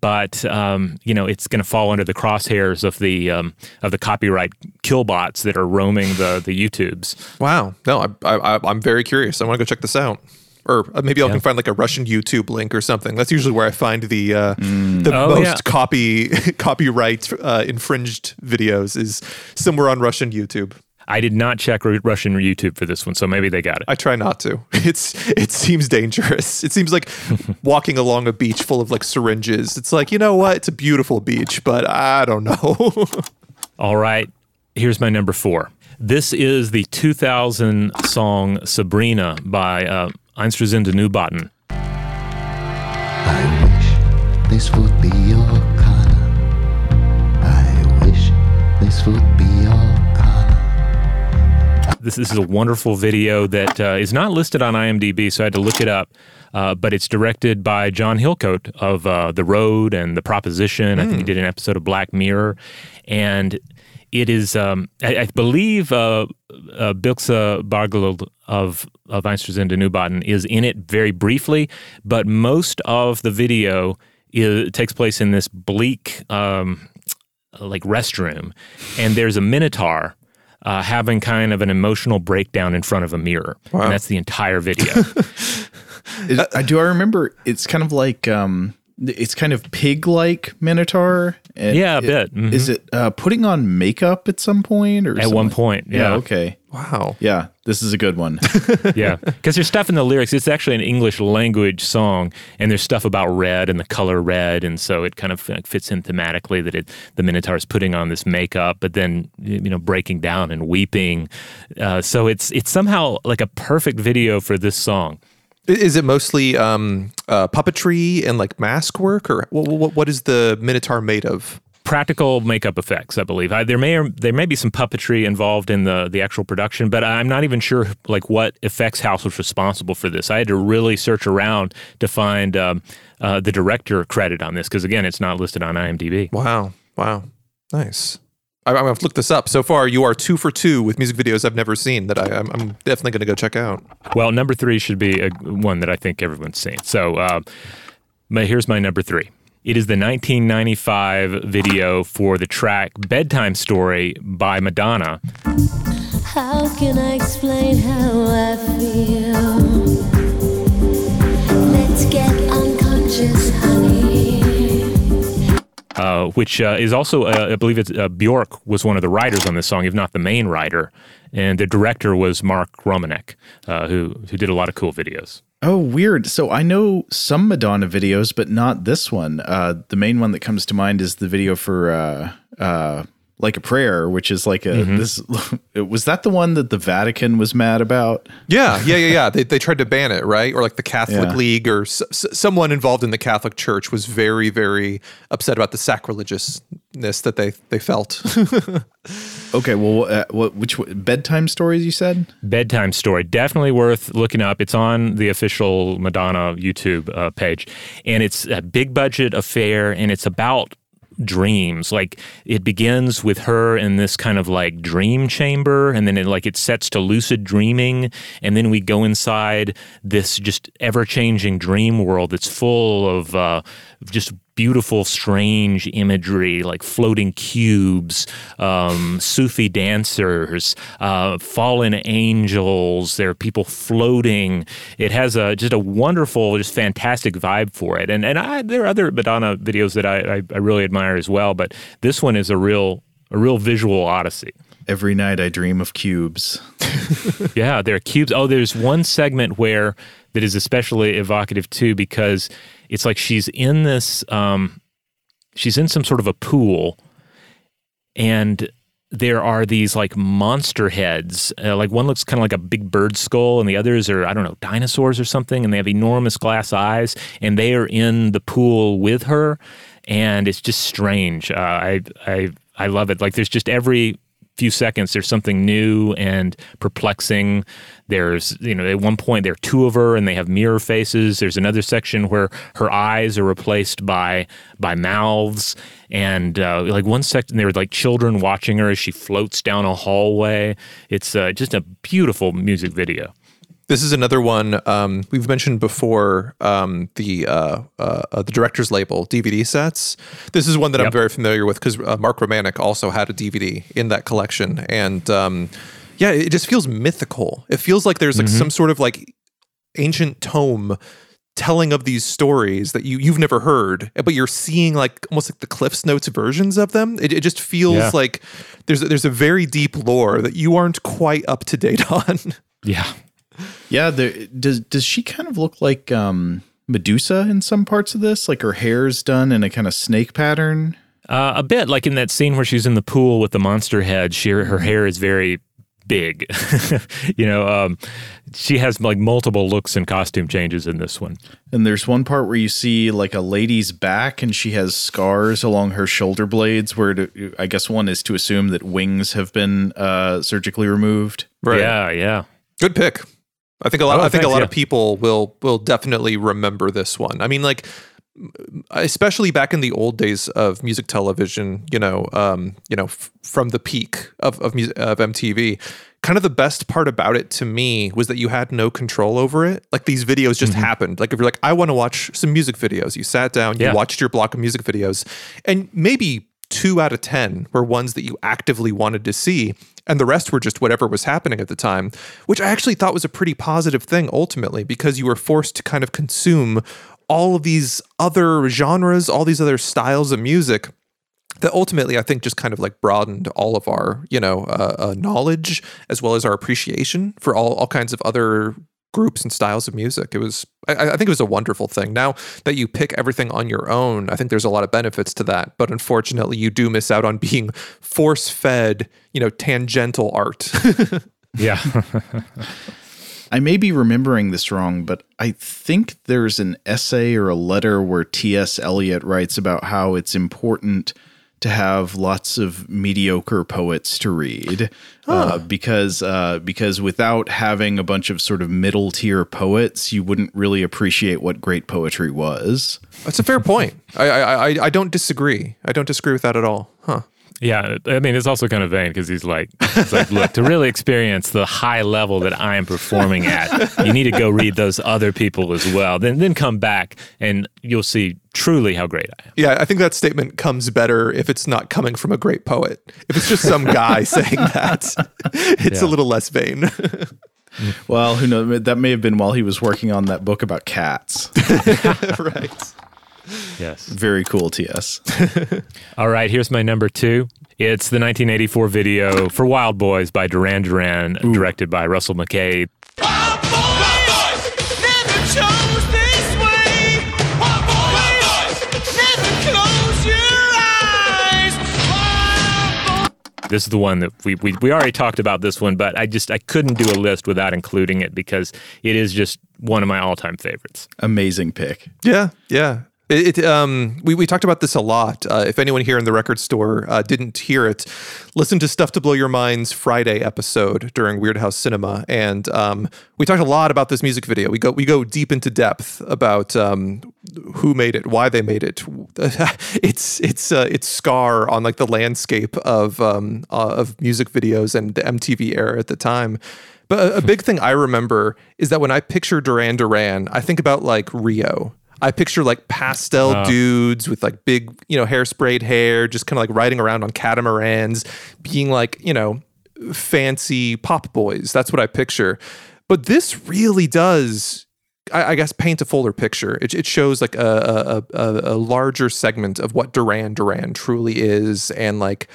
but um, you know it's going to fall under the crosshairs of the um, of the copyright killbots that are roaming the the YouTubes. Wow. No, I, I, I'm very curious. I want to go check this out. Or uh, maybe I Yeah. can find like a Russian YouTube link or something. That's usually where I find the uh, the Oh, most yeah. copy copyright uh, infringed videos is somewhere on Russian YouTube. I did not check Ru- Russian YouTube for this one, so maybe they got it. I try not to. It's it seems dangerous. It seems like walking along a beach full of like syringes. It's like you know what? It's a beautiful beach, but I don't know. All right, here's my number four. This is the 2000 song Sabrina by uh, Einstürzende Neubauten. I wish this would be your color. I wish this would be your color. This is a wonderful video that uh, is not listed on IMDb, so I had to look it up. Uh, but it's directed by John Hillcoat of uh, The Road and The Proposition. I think he did an episode of Black Mirror, and it is, um, I, I believe, uh, uh, Blixa Bargeld of of Einstürzende Neubauten is in it very briefly, but most of the video is, takes place in this bleak, um, like restroom, and there's a minotaur uh, having kind of an emotional breakdown in front of a mirror, and that's the entire video. Is- I do. I remember it's kind of like um, it's kind of pig-like Minotaur. And Yeah, a it- bit. Mhm. Is it uh, putting on makeup at some point or At something? one point, yeah. Okay. wow. Yeah. This is a good one. yeah, because there's stuff in the lyrics. It's actually an English language song, and there's stuff about red and the color red, and so it kind of fits in thematically that it, the Minotaur is putting on this makeup, but then you know breaking down and weeping. Uh, so it's it's somehow like a perfect video for this song. Is it mostly um, uh, puppetry and like mask work, or what, what, what is the Minotaur made of? practical makeup effects, I believe. I, there may or, there may be some puppetry involved in the the actual production, but I'm not even sure like what effects house was responsible for this. I had to really search around to find um, uh, the director credit on this because again, it's not listed on IMDb. Wow. Wow. Nice. I, I'm going to look this up. So far, you are two for two with music videos I've never seen that I, I'm, I'm definitely going to go check out. Well, number three should be a, one that I think everyone's seen. So, uh, my, here's my number three. It is the 1995 video for the track "Bedtime Story" by Madonna. How can I explain how I feel? Let's get unconscious, honey. Uh, which uh, is also, uh, I believe it's uh, Bjork was one of the writers on this song, if not the main writer, and the director was Mark Romanek, who who did a lot of cool videos. oh, weird. So I know some Madonna videos, but not this one. The main one that comes to mind is the video for like a prayer, which is like a Mm-hmm. this. Was that the one that the Vatican was mad about? Yeah, yeah, yeah, yeah. They, they tried to ban it, right? Or like the Catholic Yeah. League or s- s- someone involved in the Catholic Church was very, very upset about the sacrilegiousness that they they felt. Okay, well, uh, what which one- bedtime stories you said? Bedtime Story, definitely worth looking up. It's on the official Madonna YouTube uh, page, and it's a big budget affair, and it's about dreams. Like it begins with her in this kind of like dream chamber and then it like it sets to lucid dreaming and then we go inside this just ever-changing dream world that's full of uh, just beautiful, strange imagery like floating cubes, um, Sufi dancers, uh, fallen angels. There are people floating. It has a just a wonderful, just fantastic vibe for it. And and I, there are other Madonna videos that I, I, I really admire as well, but this one is a real a real visual odyssey. Every night I dream of cubes. Yeah, there are cubes. Oh, there's one segment where that is especially evocative too because it's like she's in this um she's in some sort of a pool and there are these like monster heads. Uh, like one looks kind of like a big bird skull, and the others are I don't know dinosaurs or something, and they have enormous glass eyes, and they are in the pool with her, and it's just strange. Uh, I I I love it. Like there's just every few seconds there's something new and perplexing. There's you know at one point there are two of her and they have mirror faces. There's another section where her eyes are replaced by by mouths. And uh, like one section there are like children watching her as she floats down a hallway. It's uh, just a beautiful music video This is another one um, we've mentioned before. Um, the uh, uh, uh, the director's label DVD sets. This is one that I'm very familiar with because uh, Mark Romanek also had a DVD in that collection, and um, yeah, it just feels mythical. It feels like there's like some sort of like ancient tome telling of these stories that you you've never heard, but you're seeing like almost like the Cliff's Notes versions of them. It, it just feels Yeah. like there's there's a very deep lore that you aren't quite up to date on. Yeah. Yeah, there, does does she kind of look like um, Medusa in some parts of this? Like her hair's done in a kind of snake pattern. Uh, a bit like in that scene where she's in the pool with the monster head. She her hair is very big. you know, um, she has like multiple looks and costume changes in this one. And there's one part where you see like a lady's back and she has scars along her shoulder blades where to, I guess one is to assume that wings have been uh, surgically removed. Yeah, yeah. Good pick. I think a lot. Oh, I think a lot yeah. of people will will definitely remember this one. I mean, like especially back in the old days of music television. You know, um, you know, f- from the peak of of, of MTV. Kind of the best part about it to me was that you had no control over it. Like these videos just happened. Like if you're like, I want to watch some music videos, you sat down, you Yeah. watched your block of music videos, and maybe two out of 10 were ones that you actively wanted to see. And the rest were just whatever was happening at the time, which I actually thought was a pretty positive thing ultimately, because you were forced to kind of consume all of these other genres, all these other styles of music that ultimately I think just kind of like broadened all of our, you know, uh, uh, knowledge as well as our appreciation for all, all kinds of other groups and styles of music. It was, I, I think it was a wonderful thing. Now that you pick everything on your own, I think there's a lot of benefits to that. But unfortunately, you do miss out on being force fed, you know, tangential art. Yeah. I may be remembering this wrong, but I think there's an essay or a letter where T.S. Eliot writes about how it's important to have lots of mediocre poets to read uh, because uh, because without having a bunch of sort of middle tier poets, you wouldn't really appreciate what great poetry was. That's a fair point. I, I, I, I don't disagree. I don't disagree with that at all. Huh. Yeah, I mean, it's also kind of vain because he's like, he's like, look, to really experience the high level that I am performing at, you need to go read those other people as well. Then, then come back and you'll see truly how great I am. Yeah, I think that statement comes better if it's not coming from a great poet. If it's just some guy saying that, it's a little less vain. Well, who knows? That may have been while he was working on that book about cats. right. Yes. Very cool, T.S. All right, here's my number two. It's the 1984 video for Wild Boys by Duran Duran, directed by Russell Mulcahy. This is the one that we, we we already talked about this one, but I just I couldn't do a list without including it because it is just one of my all time favorites. Amazing pick. Yeah, yeah. It, it um we, we talked about this a lot. Uh, if anyone here in the record store uh, didn't hear it, listen to Stuff to Blow Your Mind's Friday episode during Weird House Cinema, and um, we talked a lot about this music video. We go we go deep into depth about um, who made it, why they made it. it's it's uh, it's scar on like the landscape of um, uh, of music videos and the MTV era at the time. But a, a big thing I remember is that when I picture Duran Duran, I think about like Rio. I picture like pastel uh. dudes with like big, you know, hairsprayed hair, just kind of like riding around on catamarans, being like, you know, fancy pop boys. That's what I picture. But this really does, I, I guess, paint a fuller picture. It, it shows like a, a, a, a larger segment of what Duran Duran truly is, and like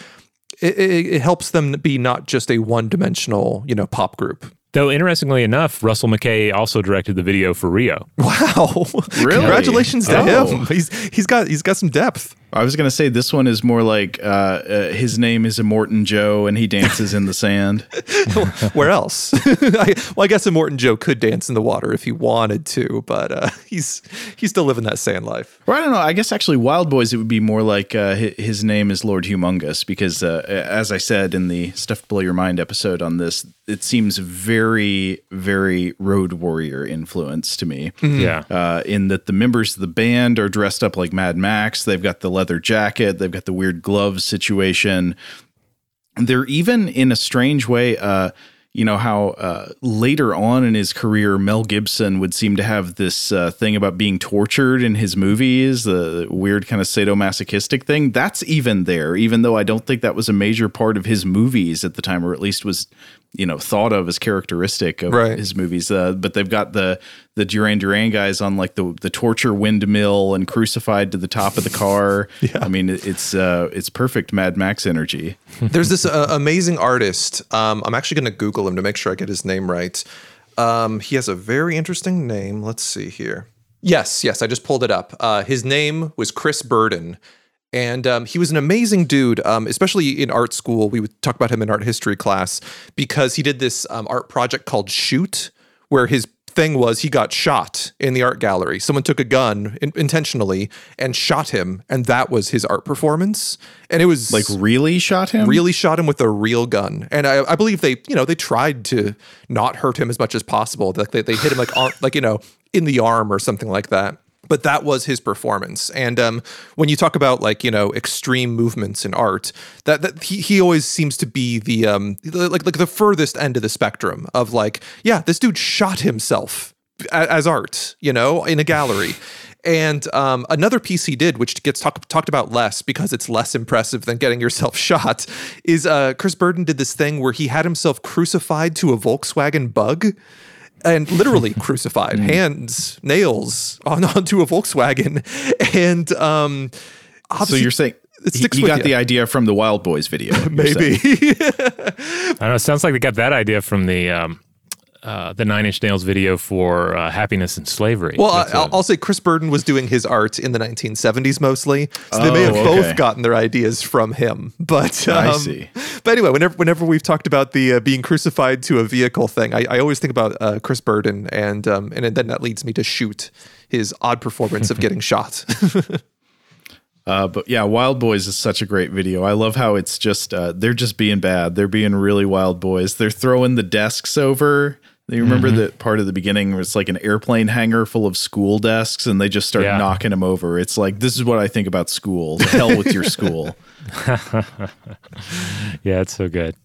it, it, it helps them be not just a one-dimensional, you know, pop group. Though interestingly enough, Russell Mulcahy also directed the video for Rio. Wow! Really? Congratulations to Oh. him. He's he's got he's got some depth. I was going to say this one is more like uh, uh, his name is Immortan Joe and he dances in the sand. Where else? I, well, I guess Immortan Joe could dance in the water if he wanted to, but uh, he's he's still living that sand life. Or I don't know. I guess actually Wild Boys, it would be more like uh, hi- his name is Lord Humungus because, uh, as I said in the Stuff to Blow Your Mind episode on this, it seems very, very Road Warrior influence to me. Yeah. uh, in that the members of the band are dressed up like Mad Max. They've got the leather jacket. They've got the weird gloves situation. They're even in a strange way. Uh, you know how uh, later on in his career, Mel Gibson would seem to have this uh, thing about being tortured in his movies, the weird kind of sadomasochistic thing. That's even there, even though I don't think that was a major part of his movies at the time, or at least was, you know, thought of as characteristic of Right. his movies. Uh, but they've got the the Duran Duran guys on like the the torture windmill and crucified to the top of the car. yeah. I mean, it's uh, it's perfect Mad Max energy. There's this uh, amazing artist. Um, I'm actually going to Google him to make sure I get his name right. Um, he has a very interesting name. Let's see here. Yes, yes, I just pulled it up. Uh, his name was Chris Burden. And um, he was an amazing dude, um, especially in art school. We would talk about him in art history class because he did this um, art project called Shoot, where his thing was he got shot in the art gallery. Someone took a gun in- intentionally and shot him, and that was his art performance. And it was Like really shot him. really shot him with a real gun and I, I believe they you know they tried to not hurt him as much as possible like they, they hit him like on like you know in the arm or something like that but that was his performance and um, when you talk about like you know extreme movements in art that, that he, he always seems to be the um the- like like the furthest end of the spectrum of like yeah this dude shot himself as art, you know, in a gallery. And um, another piece he did, which gets talk, talked about less because it's less impressive than getting yourself shot, is uh, Chris Burden did this thing where he had himself crucified to a Volkswagen bug. And literally crucified, hands, nails on onto a Volkswagen, and um, So obviously you're saying it he, sticks he with got you. the idea from the Wild Boys video? maybe. I don't know. It sounds like they got that idea from the um, uh, the Nine Inch Nails video for uh, Happiness and Slavery. Well, I, That's a- I'll, I'll say Chris Burden was doing his art in the 1970s mostly, so they may have Oh, both gotten their ideas from him. But um, I see. But anyway, whenever whenever we've talked about the uh, being crucified to a vehicle thing, I, I always think about uh, Chris Burden, and um, and then that leads me to shoot his odd performance of getting shot. Uh, but yeah, Wild Boys is such a great video. I love how it's just uh, they're just being bad. They're being really wild boys. They're throwing the desks over. You remember Mm-hmm. the part of the beginning where it's like an airplane hangar full of school desks, and they just start Yeah. knocking them over. It's like this is what I think about school. The hell with your school. Yeah, it's so good.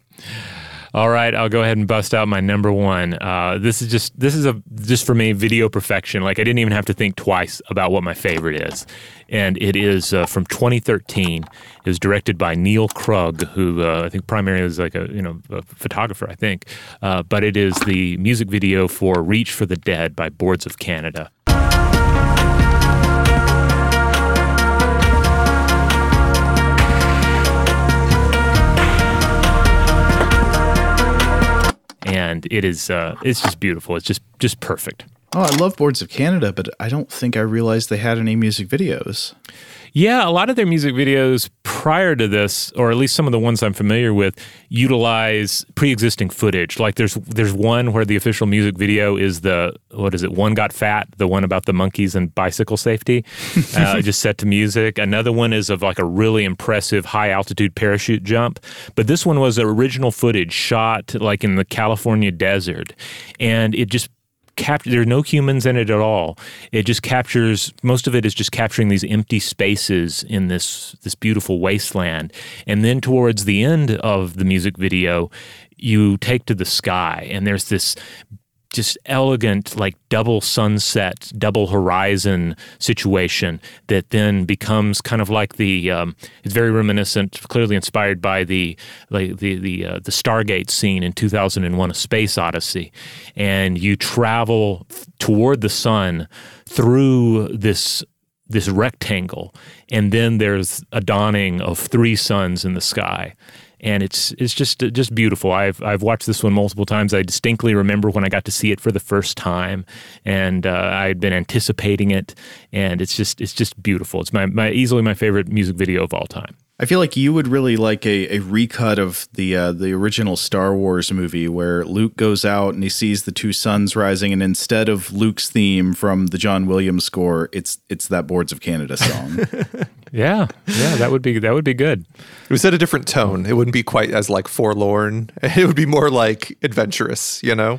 All right, I'll go ahead and bust out my number one. Uh, this is just this is a just for me video perfection. Like I didn't even have to think twice about what my favorite is, and it is uh, from 2013. It was directed by Neil Krug, who uh, I think primarily is like a you know a photographer, I think. Uh, but it is the music video for "Reach for the Dead" by Boards of Canada. And it is uh, it's just beautiful. It's just just perfect. Oh, I love Boards of Canada, but I don't think I realized they had any music videos. Yeah, a lot of their music videos prior to this, or at least some of the ones I'm familiar with, utilize pre-existing footage. Like there's there's one where the official music video is the what is it? One got fat, the one about the monkeys and bicycle safety, uh, just set to music. Another one is of like a really impressive high altitude parachute jump. But this one was original footage shot like in the California desert, and it just capture there are no humans in it at all. It just captures most of it is just capturing these empty spaces in this this beautiful wasteland. And then towards the end of the music video you take to the sky and there's this just elegant like double sunset double horizon situation that then becomes kind of like the um, it's very reminiscent clearly inspired by the like the the uh, the stargate scene in 2001 a space odyssey. And you travel toward the sun through this this rectangle and then there's a dawning of three suns in the sky and it's it's just just beautiful. I've I've watched this one multiple times. I distinctly remember when I got to see it for the first time, and uh, I had been anticipating it, and it's just it's just beautiful. It's my, my easily my favorite music video of all time. I feel like you would really like a, a recut of the uh, the original Star Wars movie where Luke goes out and he sees the two suns rising, and instead of Luke's theme from the John Williams score, it's it's that Boards of Canada song. Yeah, yeah, that would be that would be good. it was at a different tone. It wouldn't be quite as like forlorn. It would be more like adventurous, you know.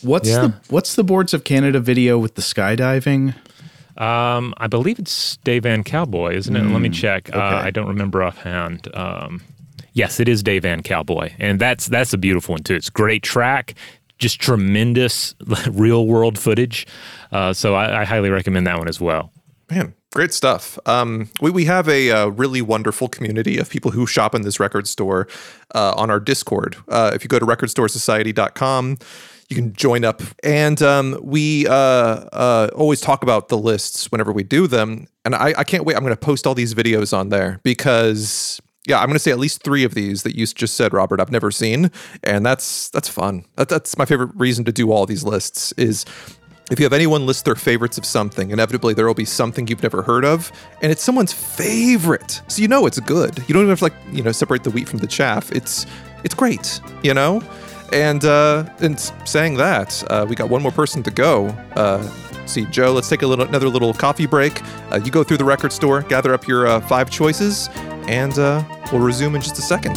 what's Yeah. the what's the Boards of Canada video with the skydiving? Um, I believe it's Dayvan Cowboy, isn't it? Let me check. Uh, I don't remember offhand. Um, Yes, it is Dayvan Cowboy, and that's that's a beautiful one too. It's great track, just tremendous real world footage. Uh, so I, I highly recommend that one as well. Man, great stuff. Um, we, we have a uh, really wonderful community of people who shop in this record store uh, on our Discord. Uh, if you go to recordstoresociety.com, you can join up. And um, we uh, uh, always talk about the lists whenever we do them. And I, I can't wait. I'm going to post all these videos on there because. Yeah, I'm going to say at least three of these that you just said, Robert. I've never seen, and that's that's fun. That, that's my favorite reason to do all these lists. Is if you have anyone list their favorites of something, inevitably there will be something you've never heard of, and it's someone's favorite. So you know it's good. You don't even have to like, you know, separate the wheat from the chaff. It's it's great, you know? And uh and saying that, uh, we got one more person to go. Uh see, Joe, let's take a little another little coffee break. Uh, you go through the record store, gather up your uh, five choices, and uh, we'll resume in just a second.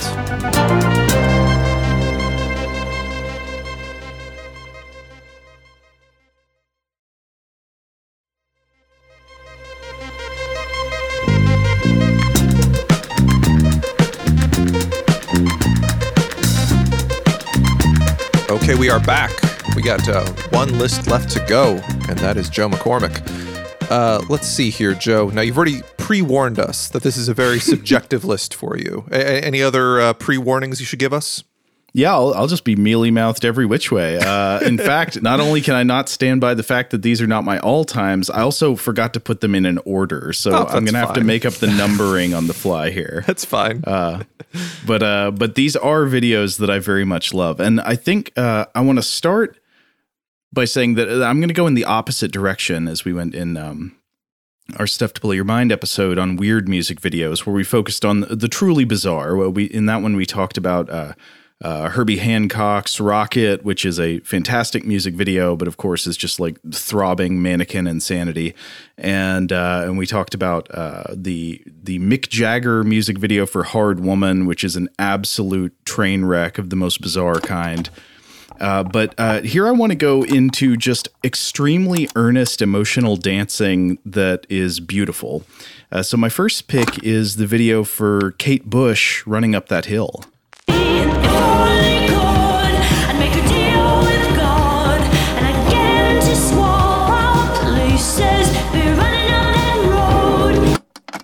We are back. We got uh, one list left to go, and that is Joe McCormick. Uh, let's see here, Joe. Now, you've already pre warned us that this is a very subjective list for you. A- any other uh, pre warnings you should give us? Yeah, I'll, I'll just be mealy mouthed every which way. Uh, in fact, not only can I not stand by the fact that these are not my all times, I also forgot to put them in an order. So Oh, I'm going to have to make up the numbering on the fly here. That's fine. but uh but these are videos that I very much love and I think uh I want to start by saying that uh, I'm going to go in the opposite direction as we went in um our stuff to blow your mind episode on weird music videos where we focused on the, the truly bizarre well we in that one we talked about uh Herbie Hancock's Rockit, which is a fantastic music video, but of course is just like throbbing mannequin insanity. And uh, and we talked about uh, the the Mick Jagger music video for Hard Woman, which is an absolute train wreck of the most bizarre kind. Uh, but uh, here I want to go into just extremely earnest emotional dancing that is beautiful. Uh, so my first pick is the video for Kate Bush running up that hill.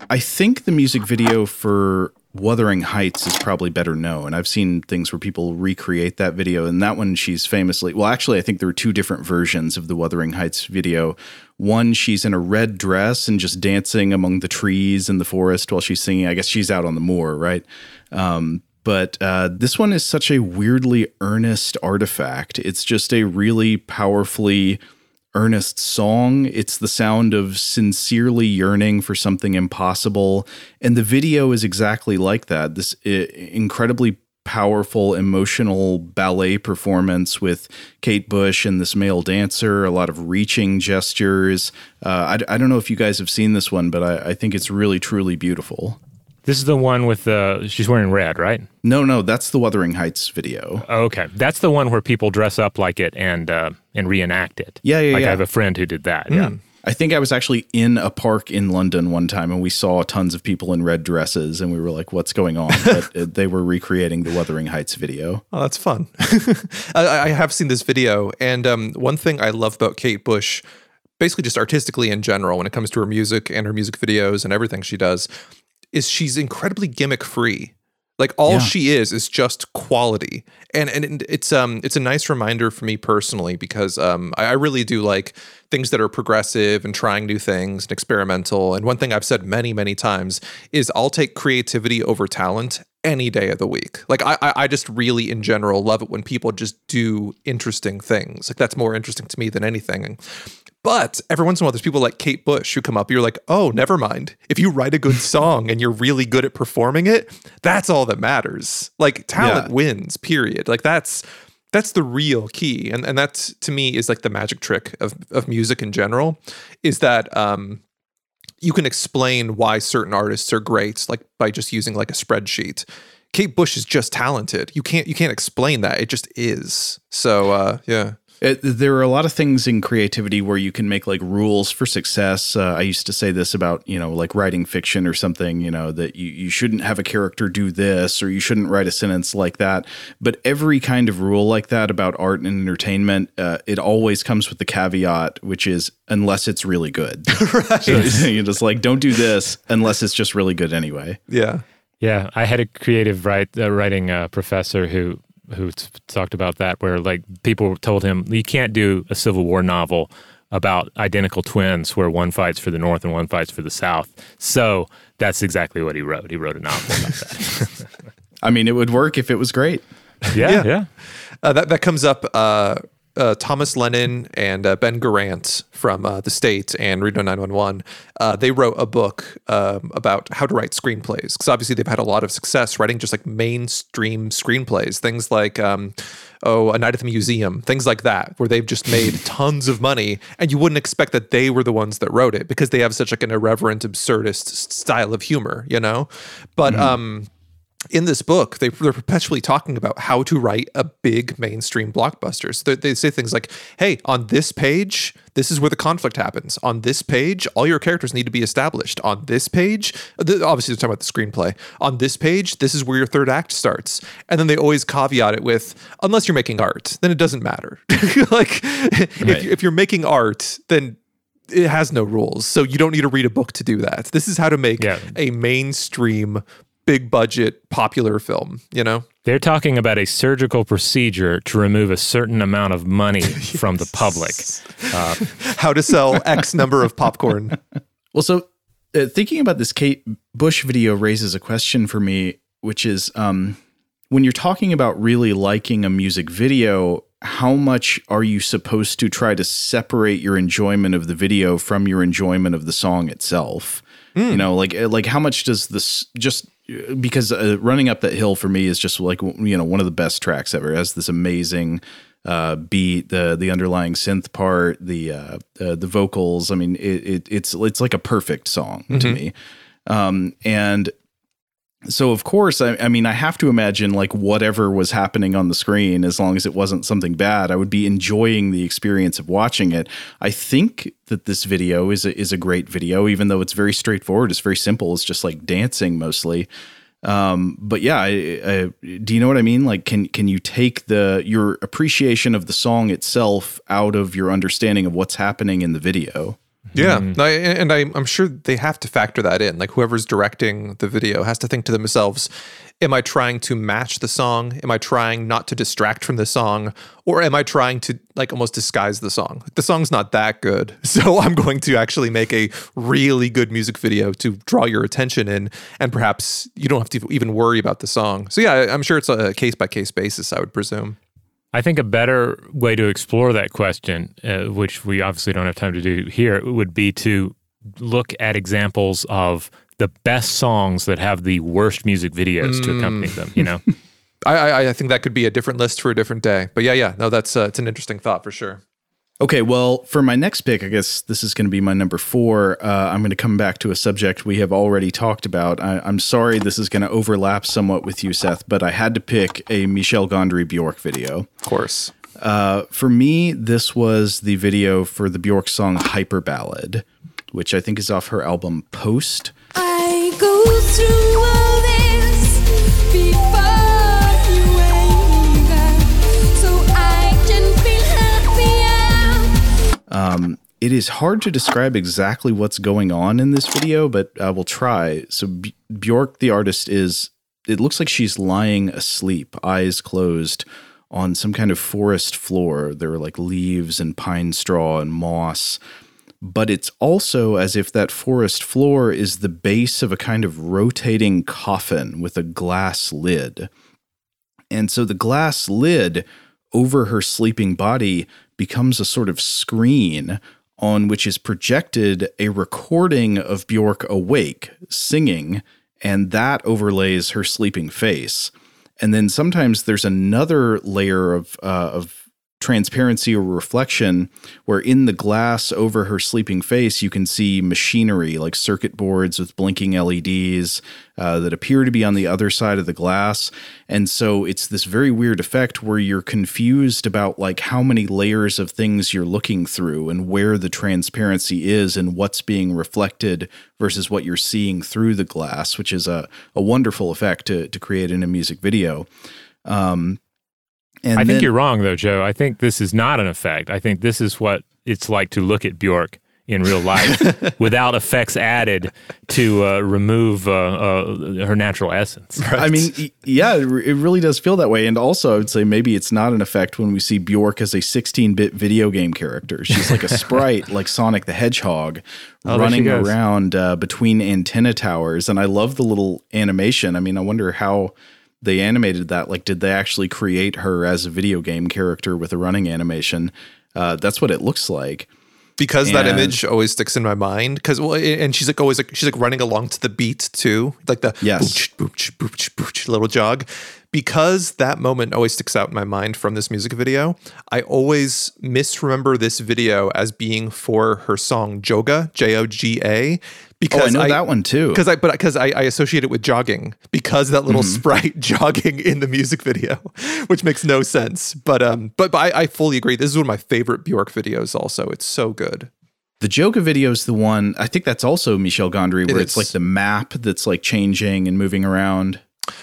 I think the music video for Wuthering Heights is probably better known. I've seen things where people recreate that video, and that one she's famously well, actually, I think there were two different versions of the Wuthering Heights video. One, she's in a red dress and just dancing among the trees in the forest while she's singing. I guess she's out on the moor, right? Um, but uh, this one is such a weirdly earnest artifact. It's just a really powerfully earnest song. It's the sound of sincerely yearning for something impossible. And the video is exactly like that. This incredibly powerful, emotional ballet performance with Kate Bush and this male dancer, a lot of reaching gestures. Uh, I, I don't know if you guys have seen this one, but I, I think it's really, truly beautiful. This is the one with the she's wearing red, right? No, no, that's the Wuthering Heights video. Oh, okay, that's the one where people dress up like it and uh, and reenact it. Yeah, yeah, Like yeah. I have a friend who did that. Yeah. I think I was actually in a park in London one time and we saw tons of people in red dresses and we were like, what's going on? But uh, they were recreating the Wuthering Heights video. Oh, that's fun. I, I have seen this video, and um, one thing I love about Kate Bush, basically just artistically in general, when it comes to her music and her music videos and everything she does, is she's incredibly gimmick free. Like all Yeah. she is is just quality, and and it's um it's a nice reminder for me personally because um I, I really do like things that are progressive and trying new things and experimental. And one thing I've said many many times is I'll take creativity over talent any day of the week. Like I I just really in general love it when people just do interesting things. Like that's more interesting to me than anything. But every once in a while, there's people like Kate Bush who come up. You're like, oh, never mind. If you write a good song and you're really good at performing it, that's all that matters. Like talent Yeah. wins. Period. Like that's that's the real key, and and that's to me is like the magic trick of of music in general, is that um you can explain why certain artists are great, like by just using like a spreadsheet. Kate Bush is just talented. You can't you can't explain that. It just is. So uh, yeah. It, there are a lot of things in creativity where you can make like rules for success. Uh, I used to say this about, you know, like writing fiction or something, you know, that you, you shouldn't have a character do this or you shouldn't write a sentence like that. But every kind of rule like that about art and entertainment, uh, it always comes with the caveat, which is unless it's really good. So you're just like, don't do this unless it's just really good anyway. Yeah. Yeah, I had a creative write, uh, writing uh, professor who who t- talked about that, where like people told him you can't do a Civil War novel about identical twins where one fights for the North and one fights for the South. So that's exactly what he wrote. He wrote a novel about that. I mean, it would work if it was great. yeah, Yeah. yeah, Uh, that that comes up. Uh, uh, Thomas Lennon and uh, Ben Garant from uh, the State and Reno 911. Uh, they wrote a book um, about how to write screenplays because obviously they've had a lot of success writing just like mainstream screenplays, things like. Um, Oh, a night at the museum, things like that, where they've just made tons of money, and you wouldn't expect that they were the ones that wrote it because they have such like an irreverent, absurdist style of humor, you know. But um, in this book, they, they're perpetually talking about how to write a big mainstream blockbuster. So they, they say things like, hey, on this page, this is where the conflict happens. On this page, all your characters need to be established. On this page, th- obviously, they're talking about the screenplay. On this page, this is where your third act starts. And then they always caveat it with, unless you're making art, then it doesn't matter. like, if, you- if you're making art, then it has no rules. So you don't need to read a book to do that. This is how to make Yeah. a mainstream, big budget, popular film, you know? They're talking about a surgical procedure to remove a certain amount of money from the public. How to sell X number of popcorn. Well, so uh, thinking about this Kate Bush video raises a question for me, which is um, when you're talking about really liking a music video, how much are you supposed to try to separate your enjoyment of the video from your enjoyment of the song itself? You know, like uh, like how much does this just because uh, running up that hill for me is just like you know one of the best tracks ever. It has this amazing uh, beat, the the underlying synth part, the uh, uh, the vocals. I mean, it, it it's it's like a perfect song to me. Um, and so of course, I, I mean, I have to imagine like whatever was happening on the screen, as long as it wasn't something bad, I would be enjoying the experience of watching it. I think that this video is a, is a great video, even though it's very straightforward. It's very simple. It's just like dancing mostly. Um, but yeah, I, I, do you know what I mean? Like, can can you take the your appreciation of the song itself out of your understanding of what's happening in the video? Yeah. Mm-hmm. No, I- and I, I'm sure they have to factor that in. Like whoever's directing the video has to think to themselves, am I trying to match the song? Am I trying not to distract from the song? Or am I trying to like almost disguise the song? The song's not that good. So I'm going to actually make a really good music video to draw your attention in. And perhaps you don't have to even worry about the song. So yeah, I'm sure it's a case by case basis, I would presume. I think a better way to explore that question, uh, which we obviously don't have time to do here, would be to look at examples of the best songs that have the worst music videos to accompany them. You know, I, I, I think that could be a different list for a different day. But yeah, yeah, no, that's uh, it's an interesting thought for sure. Okay, well, for my next pick, I guess this is going to be my number four. Uh, I'm going to come back to a subject we have already talked about. I, I'm sorry this is going to overlap somewhat with you, Seth, but I had to pick a Michel Gondry Bjork video. Of course. Uh, for me, this was the video for the Bjork song Hyper Ballad, which I think is off her album Post. I go through all this happier. it is hard to describe exactly what's going on in this video, but I will try. So B- Bjork, the artist, is it looks like she's lying asleep, eyes closed, on some kind of forest floor. There are like leaves and pine straw and moss. But it's also as if that forest floor is the base of a kind of rotating coffin with a glass lid. And so the glass lid over her sleeping body becomes a sort of screen on which is projected a recording of Bjork awake, singing, and that overlays her sleeping face. And then sometimes there's another layer of, uh, of transparency or reflection where in the glass over her sleeping face you can see machinery like circuit boards with blinking LEDs uh, that appear to be on the other side of the glass. And so it's this very weird effect where you're confused about like how many layers of things you're looking through and where the transparency is and what's being reflected versus what you're seeing through the glass which is a, a wonderful effect to, to create in a music video. Um, and I think then- you're wrong, though, Joe. I think this is not an effect. I think this is what it's like to look at Bjork in real life without effects added to uh, remove uh, uh, her natural essence. I mean, yeah, it really does feel that way. And also, I would say maybe it's not an effect when we see Bjork as a 16 bit video game character. She's like a sprite, like Sonic the Hedgehog, Oh, running around uh, between antenna towers. And I love the little animation. I mean, I wonder how they animated that. Like, did they actually create her as a video game character with a running animation? Uh, that's what it looks like. because that image always sticks in my mind because well and she's like always like she's like running along to the beat too like the Yes. booch, booch, booch, booch, little jog because that moment always sticks out in my mind from this music video i always misremember this video as being for her song joga j-o-g-a Oh, I because know that one too. because I but because I, I associate it with jogging because that little sprite jogging in the music video, which makes no sense. But um, but, but I, I fully agree. This is one of my favorite Bjork videos. Also, it's so good. The Joga video is the one, I think that's also Michel Gondry, where It it's like the map that's like changing and moving around.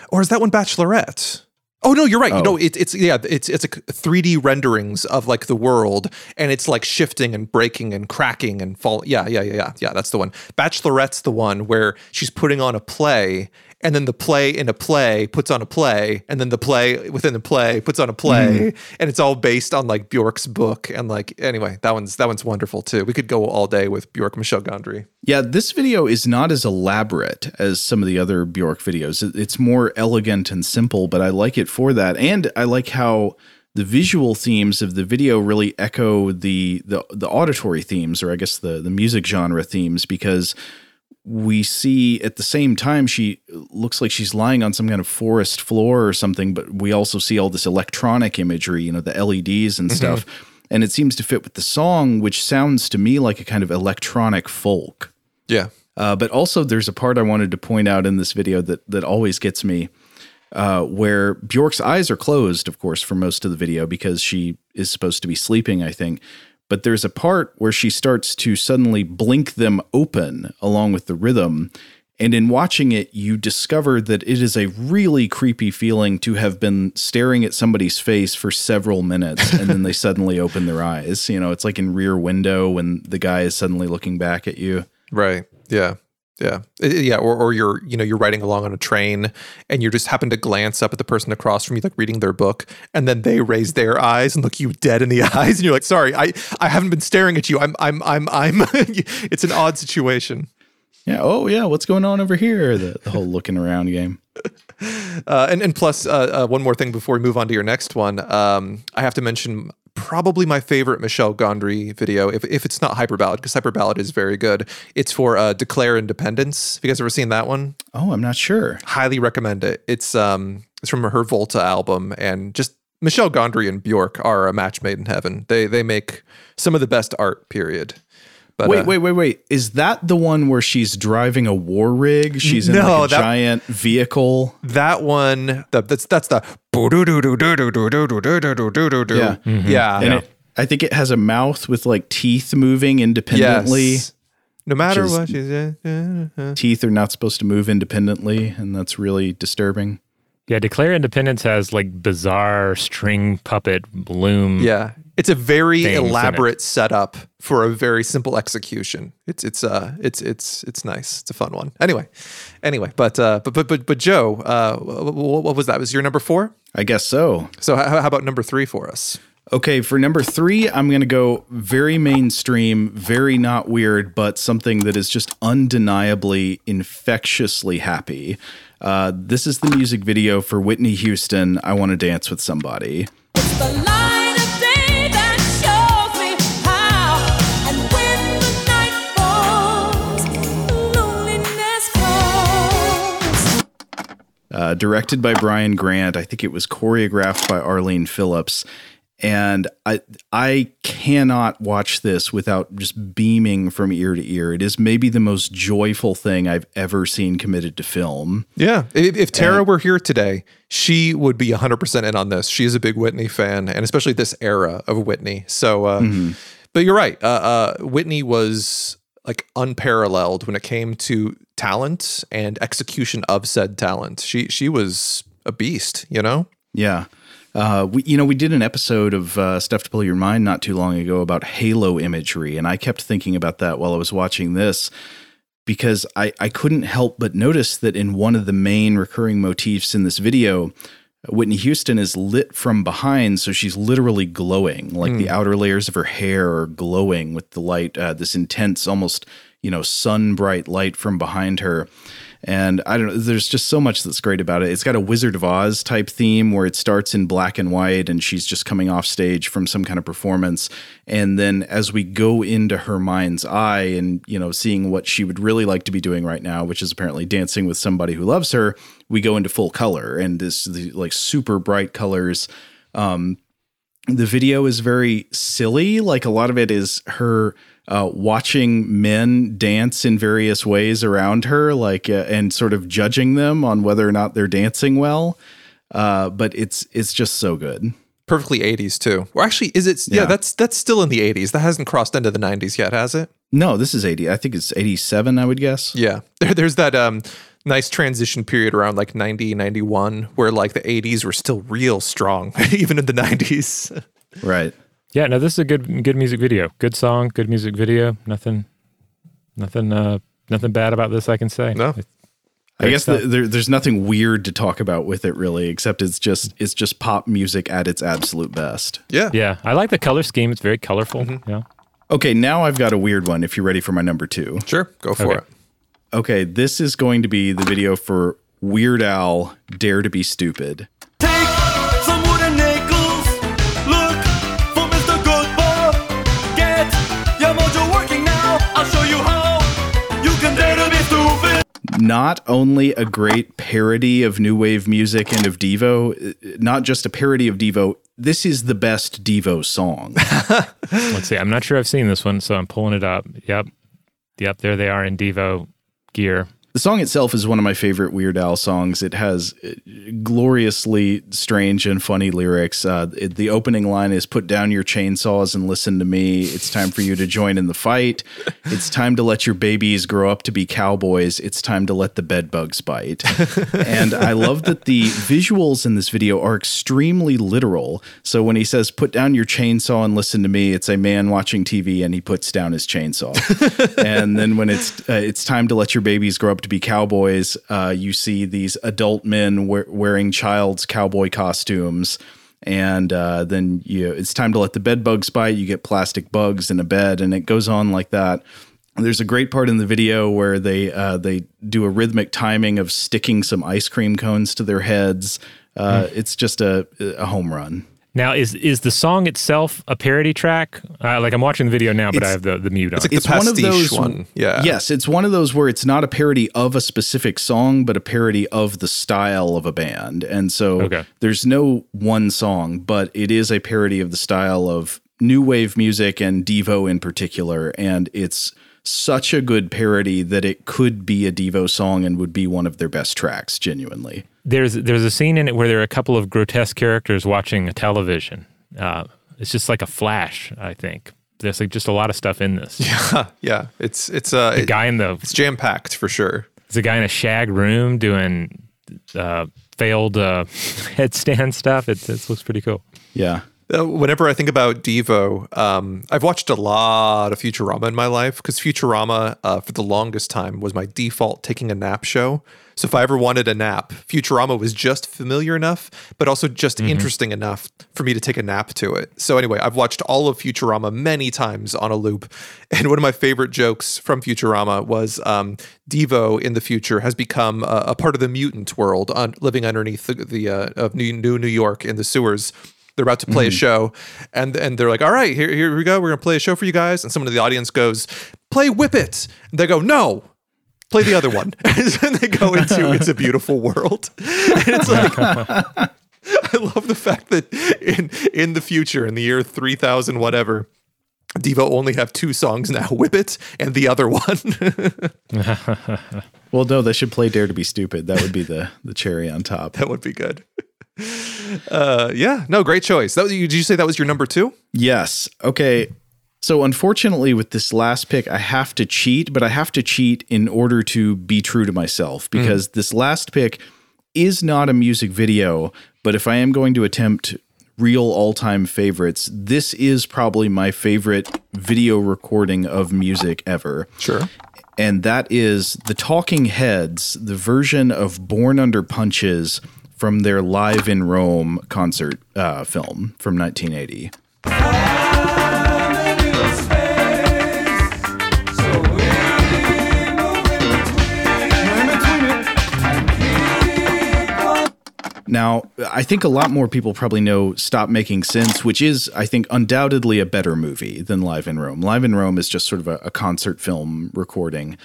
Or is that one Bachelorette? Oh no, you're right. Oh. No, it, it's yeah, it's it's a 3D renderings of like the world, and it's like shifting and breaking and cracking and fall. Yeah, yeah, yeah, yeah, yeah. That's the one. Bachelorette's the one where she's putting on a play, and then the play in a play puts on a play, and then the play within the play puts on a play, mm-hmm. and it's all based on like Bjork's book. And like anyway, that one's that one's wonderful too. We could go all day with Bjork Michel Gondry. Yeah, this video is not as elaborate as some of the other Bjork videos. It's more elegant and simple, but I like it for that. And I like how the visual themes of the video really echo the the, the auditory themes, or I guess the, the music genre themes, because we see at the same time she looks like she's lying on some kind of forest floor or something, but we also see all this electronic imagery, you know, the LEDs and stuff. And it seems to fit with the song, which sounds to me like a kind of electronic folk. Yeah. Uh, but also, there's a part I wanted to point out in this video that that always gets me, uh, where Bjork's eyes are closed, of course, for most of the video because she is supposed to be sleeping, I think. But there's a part where she starts to suddenly blink them open along with the rhythm. And in watching it, you discover that it is a really creepy feeling to have been staring at somebody's face for several minutes and then they suddenly open their eyes. You know, it's like in Rear Window when the guy is suddenly looking back at you. Right. Yeah. Yeah. Yeah. Or, or you're, you know, you're riding along on a train and you just happen to glance up at the person across from you, like reading their book, and then they raise their eyes and look you dead in the eyes, and you're like, sorry, I, I haven't been staring at you. I'm, I'm, I'm, I'm. it's an odd situation. Yeah. Oh, yeah. What's going on over here? The, the whole looking around game. Uh, and and plus, uh, uh, one more thing before we move on to your next one, um, I have to mention probably my favorite Michel Gondry video, if, if it's not Hyper Ballad, because Hyper Ballad is very good. It's for uh, Declare Independence. Have you guys ever seen that one? Oh, I'm not sure. highly recommend it. It's um it's from her Volta album and just Michel Gondry and Bjork are a match made in heaven. They they make some of the best art. Period. But wait, uh, wait, wait, wait. Is that the one where she's driving a war rig? She's in No, like a that- giant vehicle. That one, the, that's that's the Yeah. yeah. And it, I think it has a mouth with like teeth moving independently. Yes. No matter what she's uh, uh, uh. Teeth are not supposed to move independently, and that's really disturbing. Yeah, Declare Independence has like bizarre string puppet loom. yeah, it's a very Things in it. elaborate setup for a very simple execution. It's it's uh it's it's it's nice. It's a fun one. Anyway, anyway, but uh but but but but Joe, uh, what, what was that? Was your number four? I guess so. So how, how about number three for us? Okay, for number three, I'm going to go very mainstream, very not weird, but something that is just undeniably infectiously happy. Uh, this is the music video for Whitney Houston, I Want to Dance with Somebody. It's the light of day that shows me how. And when the night falls, loneliness falls. uh, directed by Brian Grant. I think it was choreographed by Arlene Phillips. And I I cannot watch this without just beaming from ear to ear. It is maybe the most joyful thing I've ever seen committed to film. Yeah. If, if Tara were here today, she would be 100% in on this. She is a big Whitney fan, and especially this era of Whitney. So, uh, but you're right. Uh, uh, Whitney was like unparalleled when it came to talent and execution of said talent. She she was a beast, you know? Yeah. Uh, we, you know, we did an episode of uh, Stuff to Blow Your Mind not too long ago about halo imagery, and I kept thinking about that while I was watching this because I, I couldn't help but notice that in one of the main recurring motifs in this video, Whitney Houston is lit from behind, so she's literally glowing. Like the outer layers of her hair are glowing with the light, uh, this intense, almost you know, sun bright light from behind her. And I don't know, there's just so much that's great about it. It's got a Wizard of Oz type theme where it starts in black and white and she's just coming off stage from some kind of performance. And then as we go into her mind's eye and, you know, seeing what she would really like to be doing right now, which is apparently dancing with somebody who loves her, we go into full color and this like super bright colors. Um, the video is very silly. Like a lot of it is her uh, watching men dance in various ways around her, like uh, and sort of judging them on whether or not they're dancing well. Uh, but it's it's just so good. Perfectly 80s too. Or actually, is it? Yeah. Yeah. that's that's still in the 80s. That hasn't crossed into the 90s yet, has it? No, this is eighty. I think it's eighty-seven. I would guess. Yeah. There, there's that um, nice transition period around like 90, 91 where like the 80s were still real strong, even in the 90s. Right. Yeah, no, this is a good good music video. Good song, good music video. Nothing nothing uh nothing bad about this I can say. No. It's I guess stuff. the, there, there's nothing weird to talk about with it really, except it's just it's just pop music at its absolute best. yeah. yeah, I like the color scheme. It's very colorful. Yeah. Okay, now I've got a weird one. If you're ready for my number two. Sure. Go for Okay. it. Okay, this is going to be the video for Weird Al Dare to Be Stupid. Take some wooden nickels. Look for Mr. Goodbar. Get your mojo working now. I'll show you how. You can dare to be stupid. Not only a great parody of new wave music and of Devo, uh, not just a parody of Devo, this is the best Devo song. Let's see. I'm not sure I've seen this one, so I'm pulling it up. Yep. Yep, there they are in Devo gear. The song itself is one of my favorite Weird Al songs. It has uh, gloriously strange and funny lyrics. Uh, it- the opening line is "Put down your chainsaws and listen to me. It's time for you to join in the fight. It's time to let your babies grow up to be cowboys. It's time to let the bedbugs bite." and I love that the visuals in this video are extremely literal. So when he says "Put down your chainsaw and listen to me," it's a man watching TV and he puts down his chainsaw. and then when it's uh, it's time to let your babies grow up to be cowboys, uh, you see these adult men we- wearing child's cowboy costumes. And uh, then you, it's time to let the bed bugs bite. You get plastic bugs in a bed, and it goes on like that. There's a great part in the video where they uh, they do a rhythmic timing of sticking some ice cream cones to their heads. Uh, It's just a, a home run. Now, is is the song itself a parody track? Uh, like I'm watching the video now, but I have the, the mute on. It's like the pastiche one. Yeah. Yes, it's one of those where it's not a parody of a specific song, but a parody of the style of a band. And so Okay. there's no one song, but it is a parody of the style of new wave music and Devo in particular. And it's such a good parody that it could be a Devo song and would be one of their best tracks, genuinely. There's there's a scene in it where there are a couple of grotesque characters watching a television. Uh, it's just like a flash. I think there's like just a lot of stuff in this. Yeah. Yeah. It's it's uh The it- guy in the it's jam packed for sure. there's a guy in a shag room doing uh, failed uh, headstand stuff. It, it looks pretty cool. Yeah. Uh, whenever I think about Devo, um, I've watched a lot of Futurama in my life because Futurama, uh, for the longest time, was my default taking a nap show. So if I ever wanted a nap, Futurama was just familiar enough, but also just interesting enough for me to take a nap to it. So anyway, I've watched all of Futurama many times on a loop, and one of my favorite jokes from Futurama was um, Devo in the future has become a, a part of the mutant world, on, living underneath the, the uh, of New, New New York in the sewers. They're about to play a show and and they're like all right here here we go. We're gonna play a show for you guys. And someone in the audience goes play whip it. And they go no play the other one and then they go into it's a beautiful world and it's like I love the fact that in in the future, in the year three thousand whatever, Devo only have two songs now: "Whip It" and the other one. Well, no, they should play "Dare to Be Stupid." That would be the the cherry on top. that would be good. Uh, yeah, no, great choice. That was, did you say that was your number two? Yes. Okay. So unfortunately, with this last pick, I have to cheat, but I have to cheat in order to be true to myself because this last pick is not a music video. But if I am going to attempt real all time favorites, this is probably my favorite video recording of music ever. Sure. And that is the Talking Heads, the version of Born Under Punches from their Live in Rome concert uh, film from 1980. Now, I think a lot more people probably know Stop Making Sense, which is, I think, undoubtedly a better movie than Live in Rome. Live in Rome is just sort of a, a concert film recording.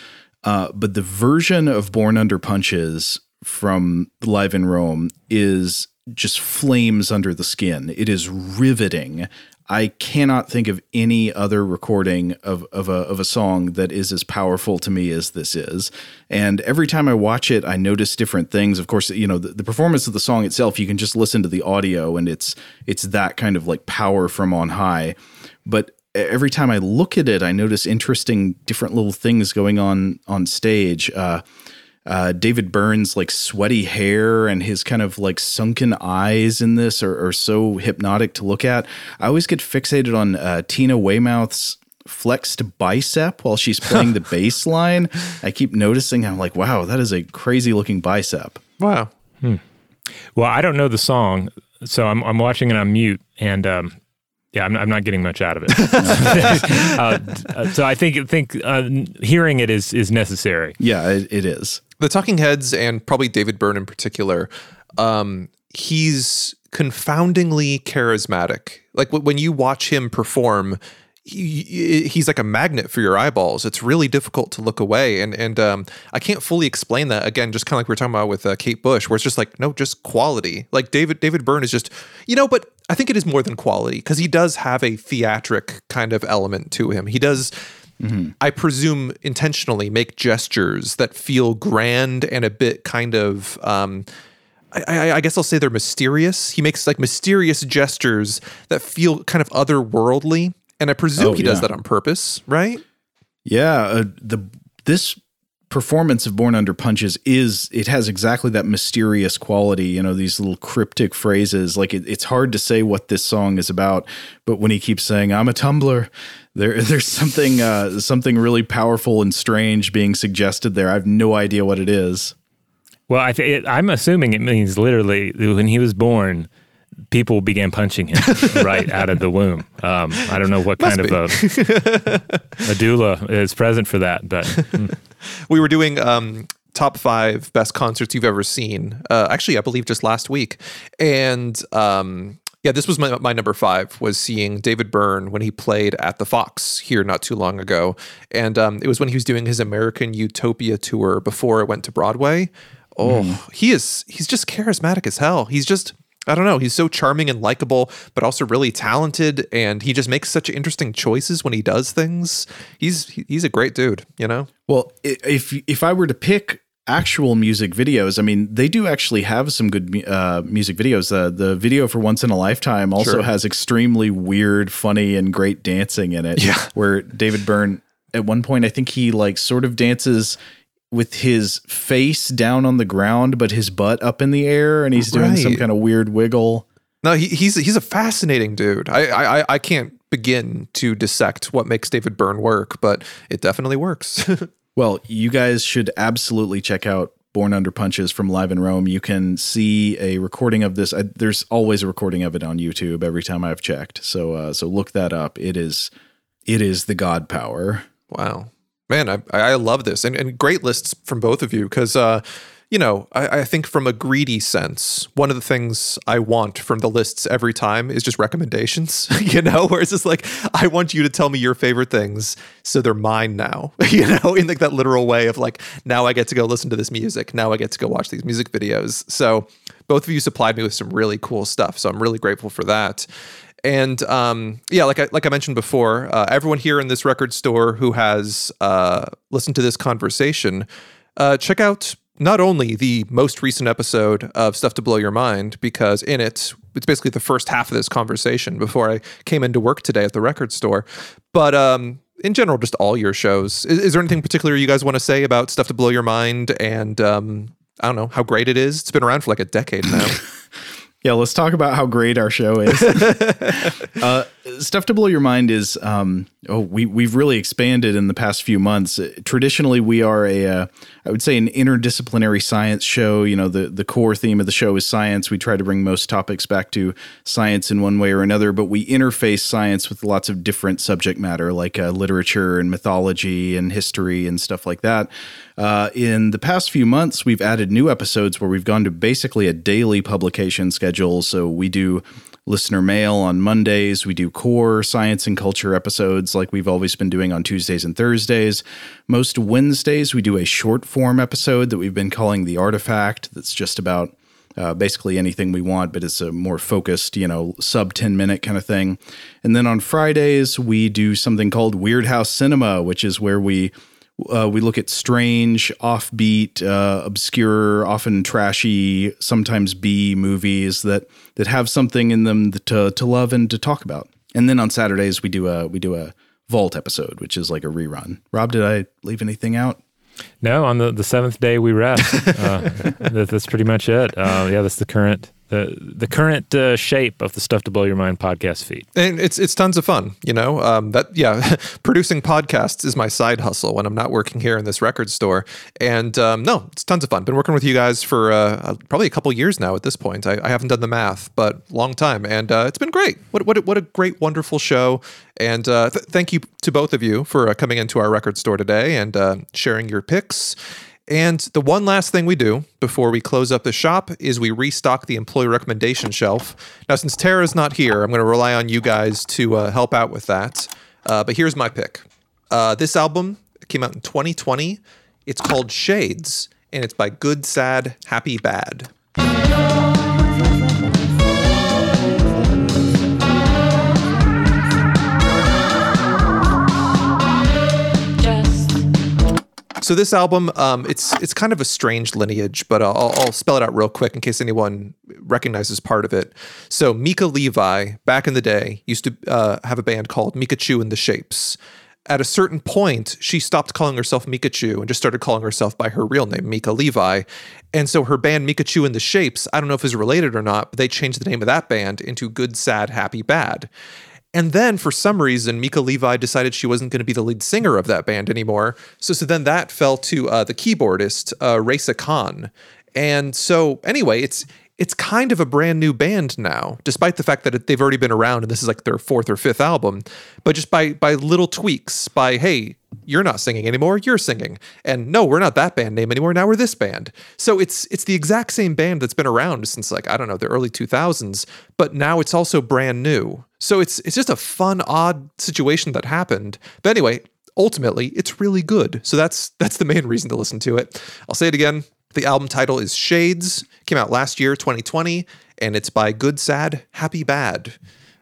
Uh, but the version of Born Under Punches from Live in Rome is just flames under the skin. It is riveting. I cannot think of any other recording of, of a of a song that is as powerful to me as this is. And every time I watch it, I notice different things. Of course, you know the, the performance of the song itself. You can just listen to the audio, and it's it's that kind of like power from on high. But every time I look at it, I notice interesting, different little things going on on stage. Uh, uh, David Byrne's like sweaty hair and his kind of like sunken eyes in this are, are so hypnotic to look at. I always get fixated on uh, Tina Weymouth's flexed bicep while she's playing the bass line. I keep noticing, I'm like, wow, that is a crazy looking bicep. Wow. Well, I don't know the song, so I'm I'm watching it on mute, and um, yeah, I'm, I'm not getting much out of it. uh, uh, so I think think uh, hearing it is is necessary. Yeah, it, it is. the Talking Heads and probably David Byrne in particular, um, he's confoundingly charismatic. Like when you watch him perform, he, he's like a magnet for your eyeballs. It's really difficult to look away, and and um, I can't fully explain that. Again, just kind of like we are talking about with uh, Kate Bush, where it's just like no, just quality. Like David David Byrne is just you know, but I think it is more than quality because he does have a theatric kind of element to him. He does. I presume intentionally make gestures that feel grand and a bit kind of um, I, I, I guess I'll say they're mysterious. He makes like mysterious gestures that feel kind of otherworldly, and I presume Oh, he does yeah. that on purpose, right? Yeah, uh, the this performance of Born Under Punches is it has exactly that mysterious quality. You know, these little cryptic phrases. Like it, it's hard to say what this song is about, but when he keeps saying "I'm a tumbler," there there's something uh, something really powerful and strange being suggested there. I have no idea what it is. Well, I th- I'm assuming it means literally when he was born, people began punching him right out of the womb. Um, I don't know what kind of a, a doula is present for that, but mm, We were doing um, top five best concerts you've ever seen. Uh, actually, I believe just last week, and um, yeah, this was my, my number five was seeing David Byrne when he played at the Fox here not too long ago, and um, it was when he was doing his American Utopia tour before it went to Broadway. Oh, he is he's just charismatic as hell. He's just I don't know. He's so charming and likable, but also really talented, and he just makes such interesting choices when he does things. He's he's a great dude, you know. Well, if if I were to pick actual music videos, I mean, they do actually have some good uh, music videos. Uh, the video for Once in a Lifetime also Sure. has extremely weird, funny, and great dancing in it. Yeah. where David Byrne at one point, I think he like sort of dances with his face down on the ground, but his butt up in the air, and he's doing some kind of weird wiggle. No, he, he's he's a fascinating dude. I, I I- I can't begin to dissect what makes David Byrne work, but it definitely works. Well, you guys should absolutely check out Born Under Punches from Live in Rome. You can see a recording of this. I, there's always a recording of it on YouTube every time I've checked. So uh, so look that up. It is it is the god power. wow, man, I I love this and and great lists from both of you because uh, you know I, I think from a greedy sense, one of the things I want from the lists every time is just recommendations. you know, where it's just like I want you to tell me your favorite things, so they're mine now. you know, in like that literal way of like now I get to go listen to this music. Now I get to go watch these music videos. So both of you supplied me with some really cool stuff. So I'm really grateful for that. And um, yeah, like I like I mentioned before, uh, everyone here in this record store who has uh, listened to this conversation, uh, check out not only the most recent episode of Stuff to Blow Your Mind, because in it, it's basically the first half of this conversation before I came into work today at the record store, but um, in general, just all your shows. Is, is there anything particular you guys want to say about Stuff to Blow Your Mind and um, I don't know how great it is? It's been around for like a decade now. Yeah, let's talk about how great our show is. uh, Stuff to blow your mind is um, oh we we've really expanded in the past few months. Traditionally, we are a uh, I would say an interdisciplinary science show. You know, the the core theme of the show is science. We try to bring most topics back to science in one way or another, but we interface science with lots of different subject matter like uh, literature and mythology and history and stuff like that. Uh, in the past few months, we've added new episodes where we've gone to basically a daily publication schedule. So we do listener mail on Mondays. We do core science and culture episodes like we've always been doing on Tuesdays and Thursdays. Most Wednesdays, we do a short form episode that we've been calling The Artifact, that's just about uh, basically anything we want, but it's a more focused, you know, sub 10 minute kind of thing. And then on Fridays, we do something called Weird House Cinema, which is where we uh, we look at strange, offbeat, uh, obscure, often trashy, sometimes B movies that that have something in them to to love and to talk about. And then on Saturdays we do a we do a Vault episode, which is like a rerun. Rob, did I leave anything out? No, on the, the seventh day we rest. Uh, that, that's pretty much it. Uh, yeah, that's the current the the current uh, shape of the Stuff to Blow Your Mind podcast feed. and it's it's tons of fun you know? Um, that yeah producing podcasts is my side hustle when i'm not working here in this record store. And um, no it's tons of fun. Been working with you guys for uh, uh, probably a couple years now at this point. I, I haven't done the math but long time. And uh, it's been great. What, what, what a great wonderful show. And uh, th- thank you to both of you for uh, coming into our record store today and sharing your picks and the one last thing we do before we close up the shop is we restock the employee recommendation shelf. Now, since Tara's not here, I'm going to rely on you guys to uh, help out with that. Uh, but here's my pick. Uh, this album came out in 2020. It's called Shades, and it's by Good, Sad, Happy, Bad. So this album, um, it's it's kind of a strange lineage, but I'll, I'll spell it out real quick in case anyone recognizes part of it. So Mika Levi, back in the day, used to uh, have a band called Micachu and the Shapes. At a certain point, she stopped calling herself Micachu and just started calling herself by her real name, Mika Levi. And so her band Micachu and the Shapes, I don't know if it's related or not, but they changed the name of that band into Good, Sad, Happy, Bad. And then for some reason, Mika Levi decided she wasn't going to be the lead singer of that band anymore. So, so then that fell to uh, the keyboardist, uh, Raisa Khan. And so anyway, it's it's kind of a brand new band now, despite the fact that they've already been around and this is like their fourth or fifth album. But just by by little tweaks, by hey, you're not singing anymore, you're singing, and no, we're not that band name anymore. Now we're this band. So it's it's the exact same band that's been around since like I don't know the early 2000s, but now it's also brand new. So it's it's just a fun, odd situation that happened. But anyway, ultimately, it's really good. So that's that's the main reason to listen to it. I'll say it again. The album title is Shades. Came out last year, 2020, and it's by Good Sad, Happy Bad.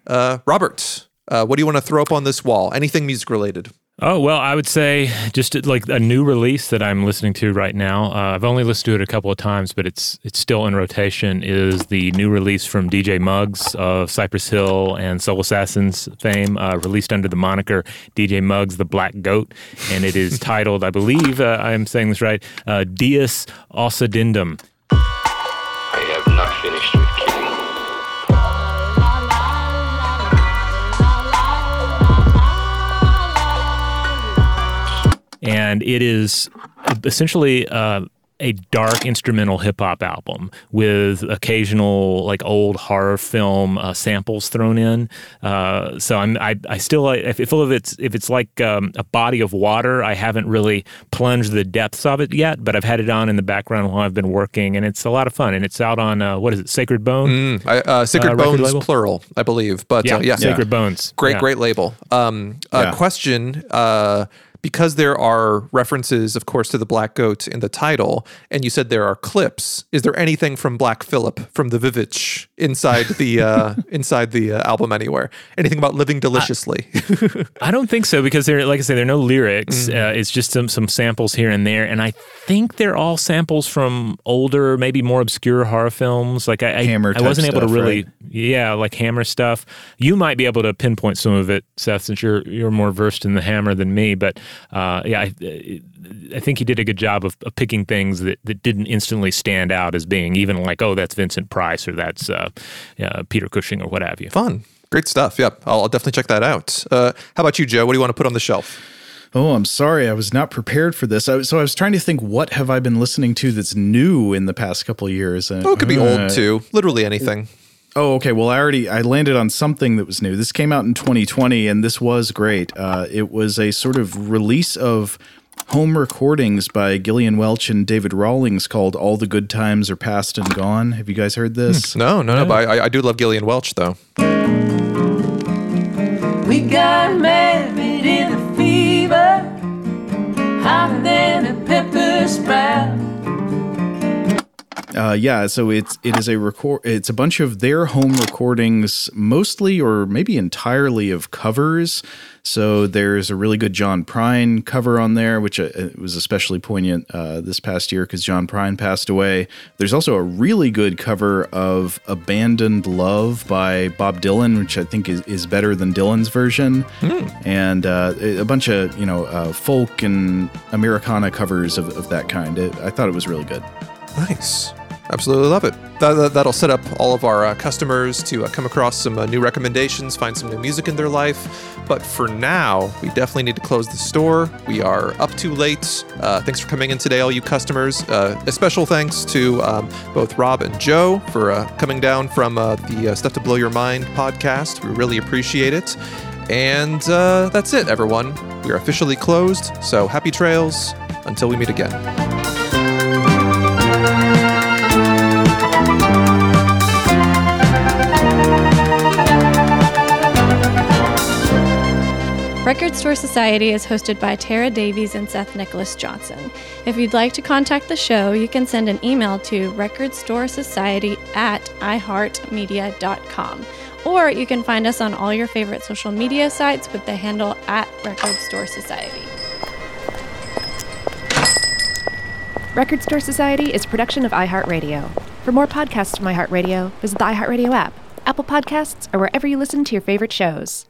Uh, Robert, uh, what do you want to throw up on this wall? Anything music related? Oh well, I would say just like a new release that I'm listening to right now. Uh, I've only listened to it a couple of times, but it's it's still in rotation. Is the new release from DJ Muggs of Cypress Hill and Soul Assassins fame, uh, released under the moniker DJ Muggs the Black Goat, and it is titled, I believe uh, I'm saying this right, uh, Dies Occidendum. I have not finished with and it is essentially uh, a dark instrumental hip hop album with occasional like old horror film uh, samples thrown in. Uh, so I'm I, I still I feel if it's if it's like um, a body of water, I haven't really plunged the depths of it yet, but I've had it on in the background while I've been working, and it's a lot of fun. And it's out on uh, what is it, Sacred Bone? I, uh, Sacred Uh, Bones, label? plural, I believe. But Yeah, uh, yeah, Sacred Bones. great, Yeah. great label. Um, a Yeah. question. Because there are references, of course, to the Black Goat in the title, and you said there are clips. Is there anything from Black Phillip from the VVitch inside the uh, inside the uh, album anywhere? Anything about living deliciously? I don't think so because there, like I say, there are no lyrics. Mm-hmm. Uh, it's just some some samples here and there, and I think they're all samples from older, maybe more obscure horror films. Like I, I, I wasn't able to really, right? yeah, like Hammer stuff. You might be able to pinpoint some of it, Seth, since you're you're more versed in the Hammer than me. But uh, yeah, I, I think he did a good job of, of picking things that, that didn't instantly stand out as being even like, oh, that's Vincent Price or that's uh, uh, Peter Cushing or what have you. Fun, great stuff. Yep, I'll, I'll definitely check that out. Uh, how about you, Joe? What do you want to put on the shelf? Oh, I'm sorry. I was not prepared for this. I, so I was trying to think, what have I been listening to that's new in the past couple of years? Uh, Oh, it could be uh, old too. Literally anything. Oh, okay. Well, I already I landed on something that was new. This came out in 2020, and this was great. Uh, it was a sort of release of home recordings by Gillian Welch and David Rawlings called "All the Good Times Are Past and Gone." Have you guys heard this? No, no, no. But I, I do love Gillian Welch though. We got married in a fever, hotter than a pepper sprout. Uh, yeah, so it's it is a record. It's a bunch of their home recordings, mostly or maybe entirely of covers. So there's a really good John Prine cover on there, which uh, was especially poignant uh, this past year because John Prine passed away. There's also a really good cover of "Abandoned Love" by Bob Dylan, which I think is, is better than Dylan's version, and uh, a bunch of you know uh, folk and Americana covers of, of that kind. It, I thought it was really good. Nice. Absolutely love it. That, that, will set up all of our uh, customers to uh, come across some uh, new recommendations, find some new music in their life. But for now, we definitely need to close the store. We are up too late. Uh, thanks for coming in today, all you customers. Uh, a special thanks to um, both Rob and Joe for uh, coming down from the Stuff to Blow Your Mind podcast. We really appreciate it. And that's it, everyone. We are officially closed. So happy trails until we meet again. Record Store Society is hosted by Tara Davies and Seth Nicholas Johnson. If you'd like to contact the show, you can send an email to recordstoresociety at iheartmedia.com. Or you can find us on all your favorite social media sites with the handle at Record Store Society. Record Store Society is a production of iHeartRadio. For more podcasts from iHeartRadio, visit the iHeartRadio app, Apple Podcasts, or wherever you listen to your favorite shows.